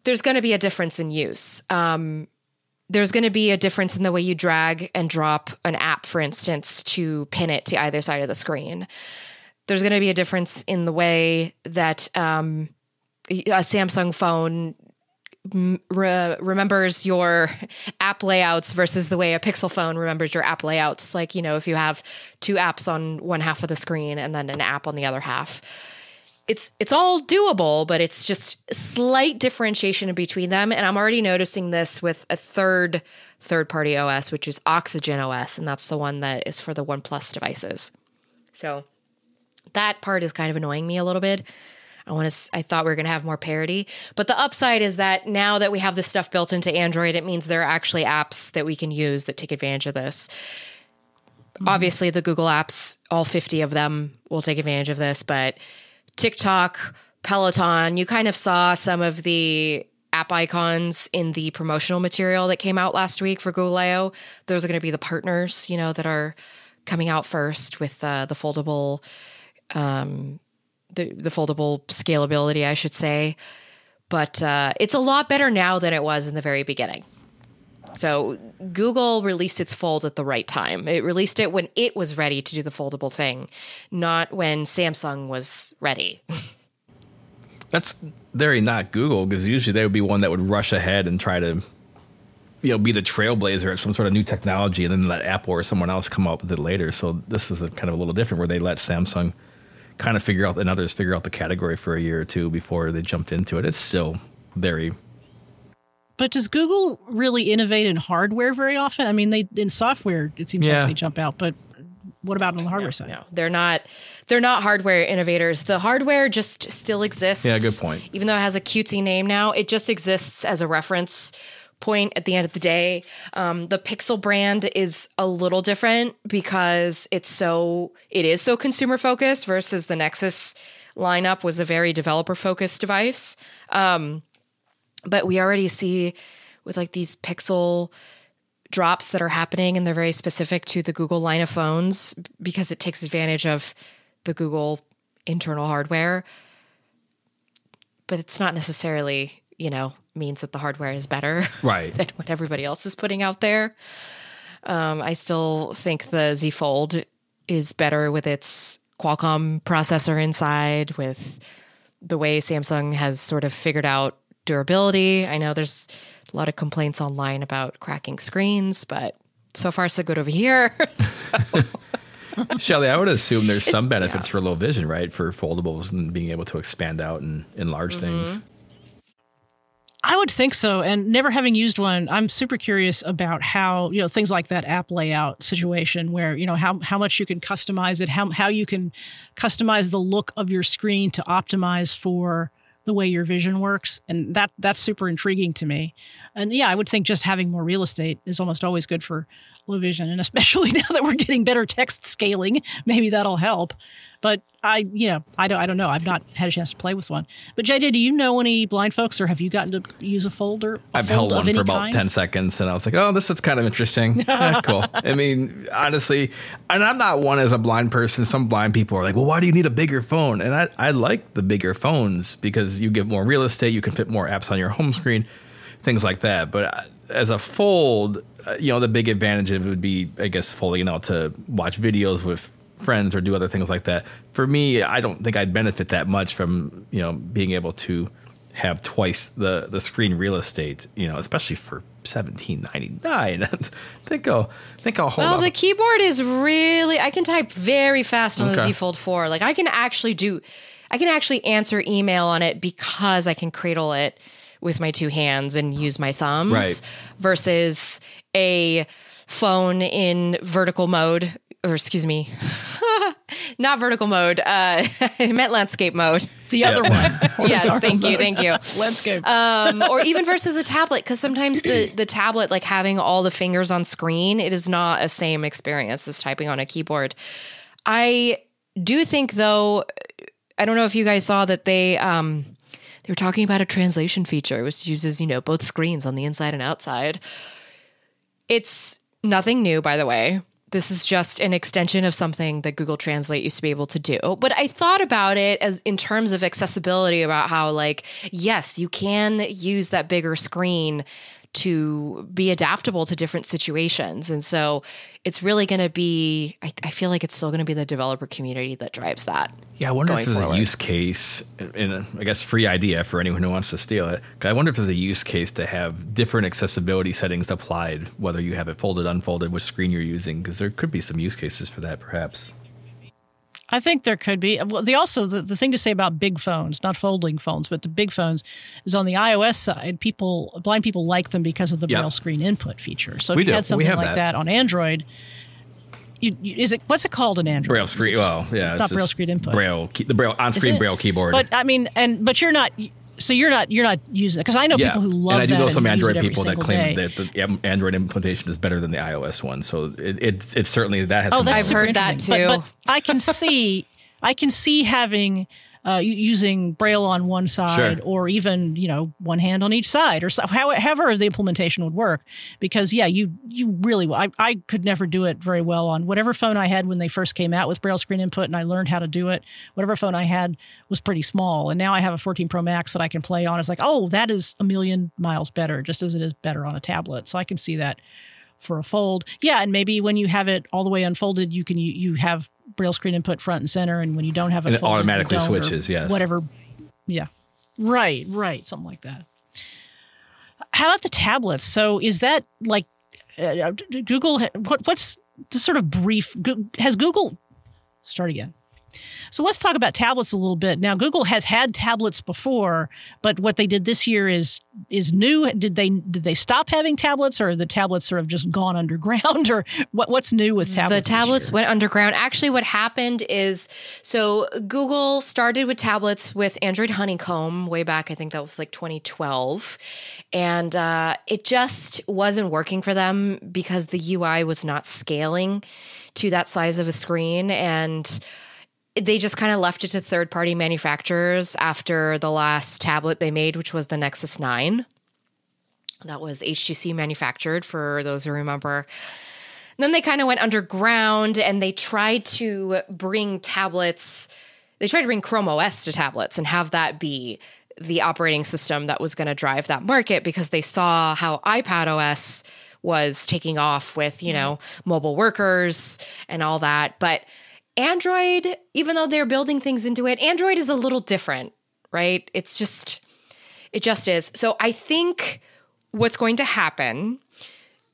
there's going to be a difference in use. Um, there's going to be a difference in the way you drag and drop an app, for instance, to pin it to either side of the screen. There's going to be a difference in the way that um, a Samsung phone re- remembers your app layouts versus the way a Pixel phone remembers your app layouts. Like, you know, if you have two apps on one half of the screen and then an app on the other half. It's it's all doable, but it's just slight differentiation between them. And I'm already noticing this with a third third party OS, which is Oxygen OS, and that's the one that is for the OnePlus devices. So that part is kind of annoying me a little bit. I want to. I thought we were going to have more parity, but the upside is that now that we have this stuff built into Android, it means there are actually apps that we can use that take advantage of this. Mm-hmm. Obviously, the Google apps, all fifty of them, will take advantage of this, but TikTok, Peloton, you kind of saw some of the app icons in the promotional material that came out last week for Google I/O. Those are going to be the partners, you know, that are coming out first with uh, the foldable. Um, the, the foldable scalability, I should say. But uh, it's a lot better now than it was in the very beginning. So Google released its fold at the right time. It released it when it was ready to do the foldable thing, not when Samsung was ready. That's very not Google because usually they would be one that would rush ahead and try to, you know, be the trailblazer at some sort of new technology, and then let Apple or someone else come up with it later. So this is kind of a little different where they let Samsung kind of figure out and others figure out the category for a year or two before they jumped into it. It's still very. But does Google really innovate in hardware very often? I mean, they in software it seems Yeah. like they jump out, but what about on the hardware side? No, they're not. They're not hardware innovators. The hardware just still exists. Yeah, good point. Even though it has a cutesy name now, it just exists as a reference point at the end of the day. Um, the Pixel brand is a little different because it's so it is so consumer focused versus the Nexus lineup was a very developer focused device. Um, but we already see with like these Pixel drops that are happening and they're very specific to the Google line of phones because it takes advantage of the Google internal hardware. But it's not necessarily, you know, means that the hardware is better Right. than what everybody else is putting out there. Um, I still think the Z Fold is better with its Qualcomm processor inside, with the way Samsung has sort of figured out durability. I know there's a lot of complaints online about cracking screens, but so far so good over here. so. Shelly, I would assume there's some benefits yeah. for low vision, right? For foldables and being able to expand out and enlarge mm-hmm. things. I would think so. And never having used one, I'm super curious about how, you know, things like that app layout situation where, you know, how, how much you can customize it, how, how you can customize the look of your screen to optimize for the way your vision works. And that that's super intriguing to me. And yeah, I would think just having more real estate is almost always good for low vision. And especially now that we're getting better text scaling, maybe that'll help. But I, you know, I don't, I don't know. I've not had a chance to play with one. But JJ, do you know any blind folks, or have you gotten to use a folder? i I've fold held one for about kind? ten seconds, and I was like, oh, this is kind of interesting. yeah, cool. I mean, honestly, and I'm not one as a blind person. Some blind people are like, well, why do you need a bigger phone? And I, I like the bigger phones because you get more real estate. You can fit more apps on your home screen, things like that. But uh, as a fold, uh, you know, the big advantage of it would be, I guess, folding out to watch videos with friends or do other things like that. For me, I don't think I'd benefit that much from you know being able to have twice the the screen real estate. You know, especially for seventeen ninety nine. think I'll think I'll hold. Well, the keyboard is really I can type very fast on okay. the Z Fold Four. Like I can actually do, I can actually answer email on it because I can cradle it with my two hands and use my thumbs. Right. Versus a phone in vertical mode or excuse me, not vertical mode. Uh, I meant landscape mode. The yeah. other one. yes, thank you, thank you. landscape. Um, or even versus a tablet, because sometimes the the tablet, like having all the fingers on screen, it is not a same experience as typing on a keyboard. I do think, though, I don't know if you guys saw that they. Um, they were talking about a translation feature which uses, you know, both screens on the inside and outside. It's nothing new, by the way this is just an extension of something that Google Translate used to be able to do. But I thought about it as in terms of accessibility about how like yes, you can use that bigger screen to be adaptable to different situations. And so it's really going to be, I, I, feel like it's still going to be the developer community that drives that. Yeah, I wonder if there's forward. a use case, and uh, I guess free idea for anyone who wants to steal it. I wonder if there's a use case to have different accessibility settings applied, whether you have it folded, unfolded, which screen you're using, because there could be some use cases for that perhaps. I think there could be. Well, the also the, the thing to say about big phones, not folding phones, but the big phones, is on the iOS side. People, blind people, like them because of the yep. braille screen input feature. So if we you do. had something like that. that. on Android, you, you, is it what's it called in Android? Braille screen. Well, yeah, it's, it's not braille screen input. Braille, the braille on-screen braille keyboard. But I mean, and but you're not so you're not you're not using it because I know yeah. people who love. And I do know some Android people that claim day. that the Android implementation is better than the iOS one. So it, it it's certainly that has. Oh, I've heard that too. But, but I can see I can see having uh, using Braille on one side sure. or even you know one hand on each side or so, however the implementation would work. Because yeah you you really I, I could never do it very well on whatever phone I had when they first came out with Braille screen input and I learned how to do it. Whatever phone I had was pretty small. And now I have a 14 Pro Max that I can play on. It's like oh that is a million miles better just as it is better on a tablet. So I can see that for a fold. Yeah, and maybe when you have it all the way unfolded, you can you, you have braille screen input front and center, and when you don't have it, it automatically switches. Yes, whatever. Yeah, right, right, something like that. How about the tablets? So is that like uh, Google? What, what's the sort of brief? Has Google start again? So let's talk about tablets a little bit. Now, Google has had tablets before, but what they did this year is is new. Did they did they stop having tablets, or the tablets sort of just gone underground, or what, what's new with tablets? The tablets went underground. Actually, what happened is so Google started with tablets with Android Honeycomb way back. I think that was like 2012, and uh, it just wasn't working for them because the UI was not scaling to that size of a screen and they just kind of left it to third party manufacturers after the last tablet they made, which was the Nexus 9. That was HTC manufactured, for those who remember. And then they kind of went underground and they tried to bring tablets, they tried to bring Chrome OS to tablets and have that be the operating system that was going to drive that market because they saw how iPad OS was taking off with, you mm-hmm. know, mobile workers and all that. But Android, even though they're building things into it, Android is a little different, right? It's just, it just is. So I think what's going to happen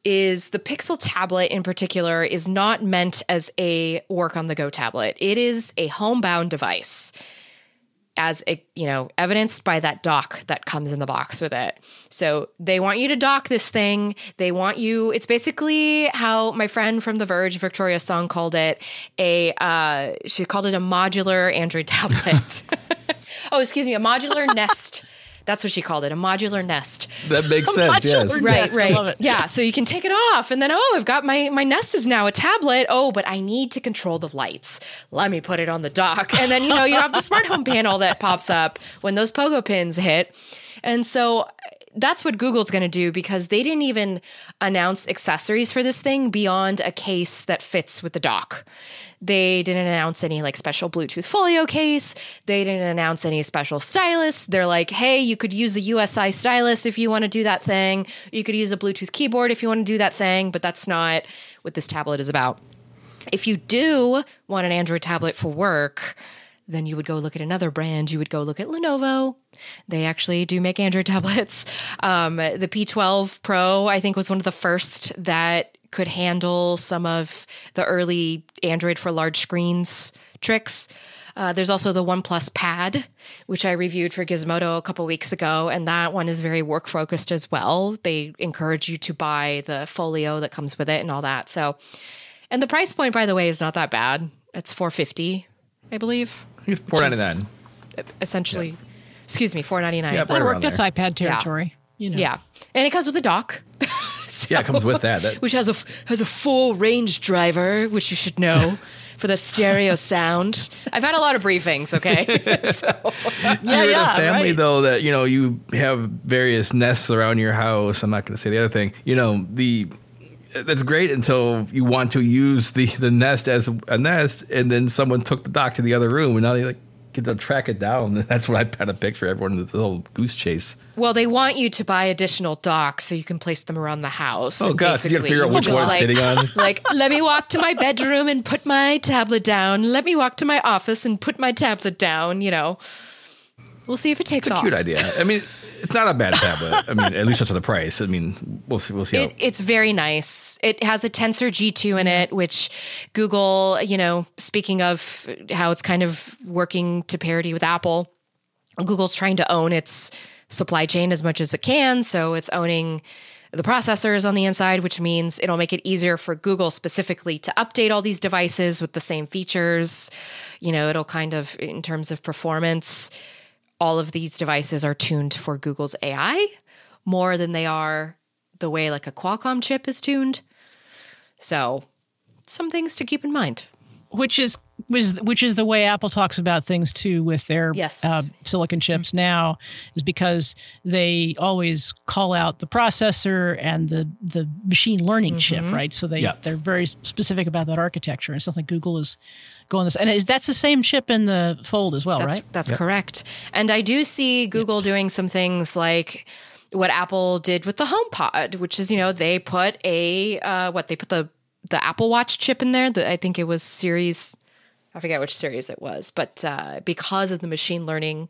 is the Pixel tablet in particular is not meant as a work on the go tablet. It is a homebound device as a, you know, evidenced by that dock that comes in the box with it. So they want you to dock this thing. They want you, it's basically how my friend from The Verge, Victoria Song, called it a, uh, she called it a modular Android tablet. oh, excuse me, a modular Nest that's what she called it, a modular nest. That makes sense. Yes. Right, nest. I right. love it. Yeah. So you can take it off and then, oh, I've got my, my nest is now a tablet. Oh, but I need to control the lights. Let me put it on the dock. And then, you know, you have the smart home panel that pops up when those pogo pins hit. And so that's what Google's going to do because they didn't even announce accessories for this thing beyond a case that fits with the dock. They didn't announce any like special Bluetooth folio case. They didn't announce any special stylus. They're like, hey, you could use a USI stylus if you want to do that thing. You could use a Bluetooth keyboard if you want to do that thing, but that's not what this tablet is about. If you do want an Android tablet for work, then you would go look at another brand. You would go look at Lenovo. They actually do make Android tablets. Um, the P12 Pro, I think, was one of the first that could handle some of the early Android for large screens tricks. Uh, there's also the OnePlus Pad, which I reviewed for Gizmodo a couple weeks ago, and that one is very work focused as well. They encourage you to buy the folio that comes with it and all that. So, and the price point, by the way, is not that bad. It's 450, I believe. Four ninety nine. Essentially, excuse me, 499. Yeah, That'll Right work. around That's there. iPad territory. You know. Yeah, and it comes with a dock. Yeah, it comes with that. That- which has a has a full range driver, which you should know for the stereo sound. I've had a lot of briefings. Okay, so, Yeah, You're in a family right. though that you know you have various nests around your house. I'm not going to say the other thing. You know the that's great until you want to use the the nest as a nest, and then someone took the dock to the other room, and now you like get to track it down. That's what I kind of picture for everyone. This whole goose chase. well, they want you to buy additional docks so you can place them around the house. Oh god, so you got to figure out which just one like- sitting on. Like, let me walk to my bedroom and put my tablet down. Let me walk to my office and put my tablet down. You know, we'll see if it takes It's a off. cute idea. I mean, it's not a bad tablet. I mean, at least that's the price. I mean, we'll see. We'll see. It, it's very nice. It has a Tensor G2 in it, which Google, you know, speaking of how it's kind of working to parity with Apple, Google's trying to own its supply chain as much as it can. So it's owning the processors on the inside, which means it'll make it easier for Google specifically to update all these devices with the same features. You know, it'll kind of, in terms of performance, all of these devices are tuned for Google's AI more than they are the way like a Qualcomm chip is tuned. So, some things to keep in mind. which is was which is the way Apple talks about things too with their Yes. uh, silicon chips now is because they always call out the processor and the the machine learning chip right so they Yeah. they're very specific about that architecture and something Google is going this and is that's the same chip in the fold as well That's right that's correct. And I do see Google doing some things like what Apple did with the HomePod, which is you know they put a uh, what they put the the Apple Watch chip in there. The, I think it was Series, I forget which series it was, but uh, because of the machine learning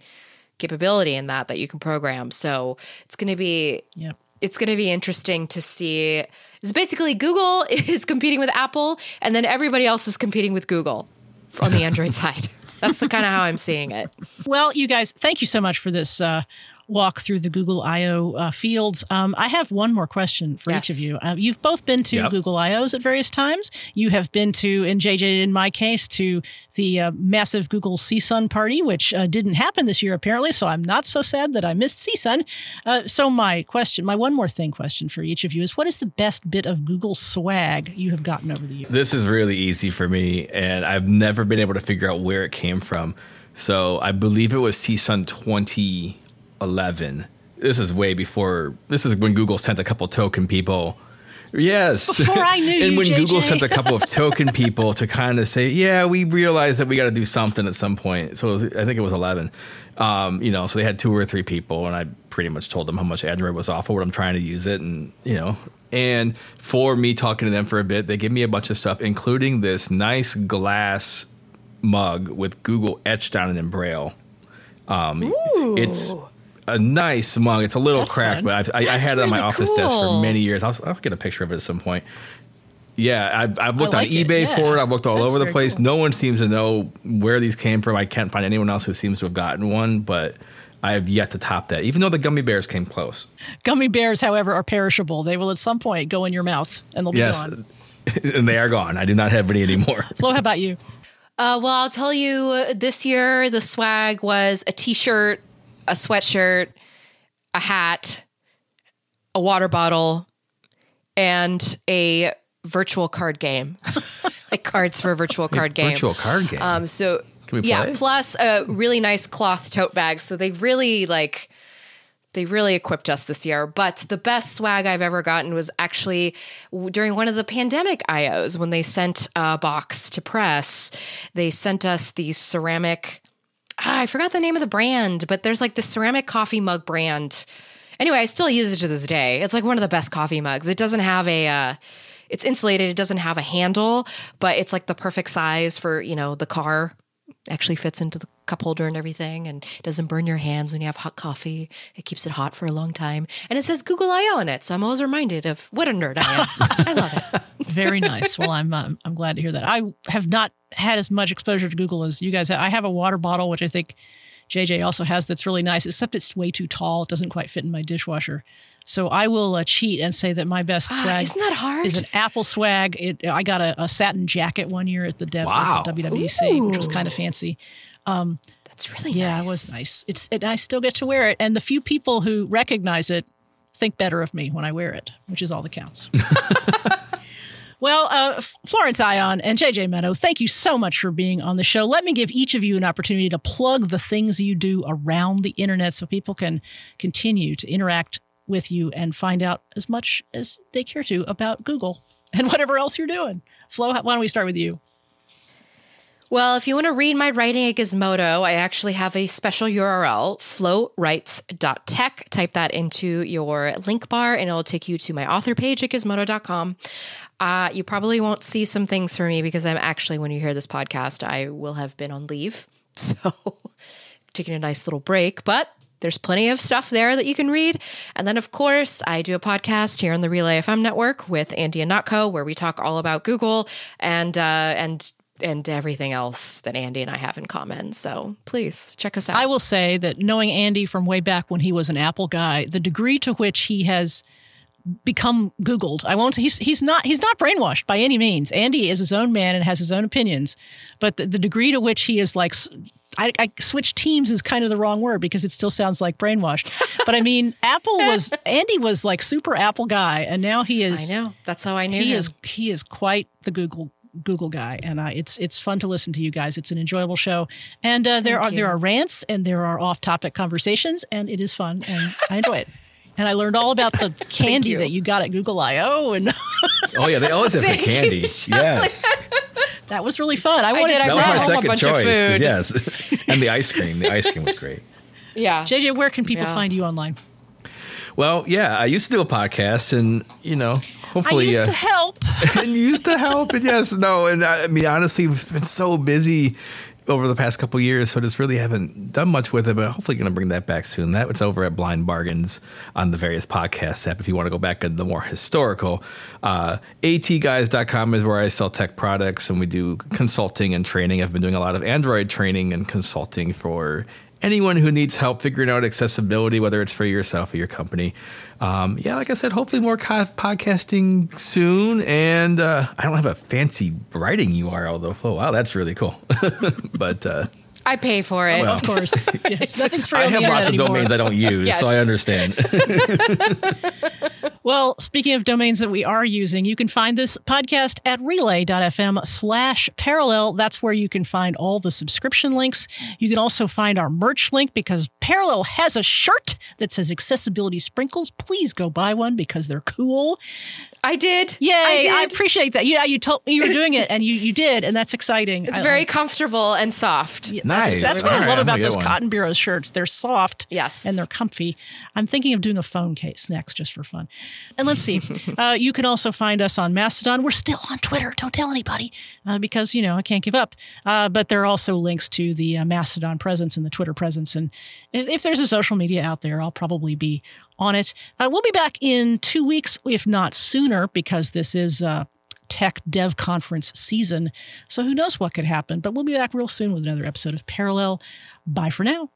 capability in that that you can program, so it's going to be Yep. it's going to be interesting to see. It's basically Google is competing with Apple, and then everybody else is competing with Google on the Android side. That's the kind of how I'm seeing it. Well, you guys, thank you so much for this uh, walk through the Google I/O uh, fields. Um, I have one more question for each of you. Uh, you've both been to Yep. Google I/Os at various times. You have been to, in JJ, in my case, to the uh, massive Google CSUN party, which uh, didn't happen this year apparently. So I'm not so sad that I missed CSUN. Uh, so my question, my one more thing question for each of you is: What is the best bit of Google swag you have gotten over the years? This is really easy for me, and I've never been able to figure out where it came from. So I believe it was CSUN 2011. This is way before. This is when Google sent a couple token people. Yes. Before I knew and you, when Google sent a couple of token people to kind of say, yeah, we realized that we got to do something at some point. So it was, I think it was 11. Um, you know, so they had two or three people, and I pretty much told them how much Android was awful, what I'm trying to use it, and you know, And for me talking to them for a bit, they give me a bunch of stuff, including this nice glass mug with Google etched on it in Braille. Um, it's a nice mug. It's a little That's cracked, fun. but I've, I, I had it on my really office desk for many years. I'll, I'll get a picture of it at some point. Yeah, I've, I've looked like on it, eBay yeah. for it. I've looked all That's over the place. cool. No one seems to know where these came from. I can't find anyone else who seems to have gotten one, but I have yet to top that. Even though the gummy bears came close. Gummy bears, however, are perishable. They will at some point go in your mouth and they'll be Yes, gone. and they are gone. I do not have any anymore. Flo, how about you? Uh, well, I'll tell you this year the swag was a t shirt, a sweatshirt, a hat, a water bottle, and a virtual card game. like cards for a virtual card game. Virtual card game. Um, so Can we yeah, plus a really nice cloth tote bag. So they really like they really equipped us this year. But the best swag I've ever gotten was actually during one of the pandemic IOs when they sent a box to press. They sent us these ceramic. Ah, I forgot the name of the brand, but there's like the ceramic coffee mug brand. Anyway, I still use it to this day. It's like one of the best coffee mugs. It doesn't have a. Uh, it's insulated. It doesn't have a handle, but it's like the perfect size for you know the car. Actually fits into the cup holder and everything, and doesn't burn your hands when you have hot coffee. It keeps it hot for a long time, and it says Google I/O on it. So I'm always reminded of what a nerd I am. I love it. Very nice. Well, I'm um, I'm glad to hear that. I have not had as much exposure to Google as you guys. I have a water bottle, which I think JJ also has. That's really nice, except it's way too tall. It doesn't quite fit in my dishwasher. So I will uh, cheat and say that my best Ah, swag isn't that hard? is an Apple swag. It, I got a, a satin jacket one year at the Dev Wow. at the WWDC, which was kind of fancy. That's really Yeah, nice. it was nice. It's it, I still get to wear it, and the few people who recognize it think better of me when I wear it, which is all that counts. well, uh, Florence Ion and JJ Meddaugh, thank you so much for being on the show. Let me give each of you an opportunity to plug the things you do around the internet so people can continue to interact with you and find out as much as they care to about Google and whatever else you're doing. Flo, why don't we start with you? Well, if you want to read my writing at Gizmodo, I actually have a special URL, flowrights.tech. Type that into your link bar and it'll take you to my author page at gizmodo.com. Uh, you probably won't see some things for me because I'm actually, when you hear this podcast, I will have been on leave. So taking a nice little break, but there's plenty of stuff there that you can read. And then, of course, I do a podcast here on the Relay FM network with Andy Ihnatko, where we talk all about Google and uh, and and everything else that Andy and I have in common. So please check us out. I will say that knowing Andy from way back when he was an Apple guy, the degree to which he has become Googled, I won't. He's he's not he's not brainwashed by any means. Andy is his own man and has his own opinions, but the, the degree to which he is like. I switch teams is kind of the wrong word because it still sounds like brainwashed. But I mean, Apple was Andy was like super Apple guy, and now he is. I know that's how I knew he him. is he is quite the Google Google guy, and uh, it's it's fun to listen to you guys. It's an enjoyable show, and uh, there Thank are there are rants and there are off topic conversations, and it is fun, and I enjoy it. And I learned all about the candy you. that you got at Google I/O, and Oh yeah, they always have the Thank you, candy. Yes, that was really fun. I wanted did. I that was my brought home a second bunch of choice. 'cause food. Yes, and the ice cream. The ice cream was great. yeah. JJ, where can people Yeah. find you online? Well, yeah, I used to do a podcast, and you know, hopefully, I hopefully, used uh, to help. and used to help. And yes, no, and I, I mean, honestly, we've been so busy over the past couple years, so just really haven't done much with it. But hopefully, going to bring that back soon. That was over at Blind Bargains on the various podcast app. If you want to go back into the more historical, uh, atguys.com is where I sell tech products, and we do consulting and training. I've been doing a lot of Android training and consulting for anyone who needs help figuring out accessibility, whether it's for yourself or your company. Um, yeah, like I said, hopefully more co- podcasting soon. And uh, I don't have a fancy writing URL though. Oh, wow, that's really cool. but uh, I pay for it. of course, yes, nothing's free I have internet lots of anymore. domains I don't use, so I understand. Well, speaking of domains that we are using, you can find this podcast at relay.fm slash parallel. That's where you can find all the subscription links. You can also find our merch link because Parallel has a shirt that says accessibility sprinkles. Please go buy one because they're cool. I did. Yay! I I, appreciate that. Yeah, you told me you were doing it, and you you did, and that's exciting. it's I- very I- comfortable and soft. Yeah, Nice. That's, that's what All I love about those one. Cotton Bureau shirts. They're soft, Yes. and they're comfy. I'm thinking of doing a phone case next, just for fun. And let's see, uh, you can also find us on Mastodon. We're still on Twitter. Don't tell anybody, uh, because you know I can't give up. Uh, but there are also links to the uh, Mastodon presence and the Twitter presence. And if, if there's a social media out there, I'll probably be on it. Uh, we'll be back in two weeks, if not sooner, because this is. Uh, tech dev conference season. So who knows what could happen, but we'll be back real soon with another episode of Parallel. Bye for now.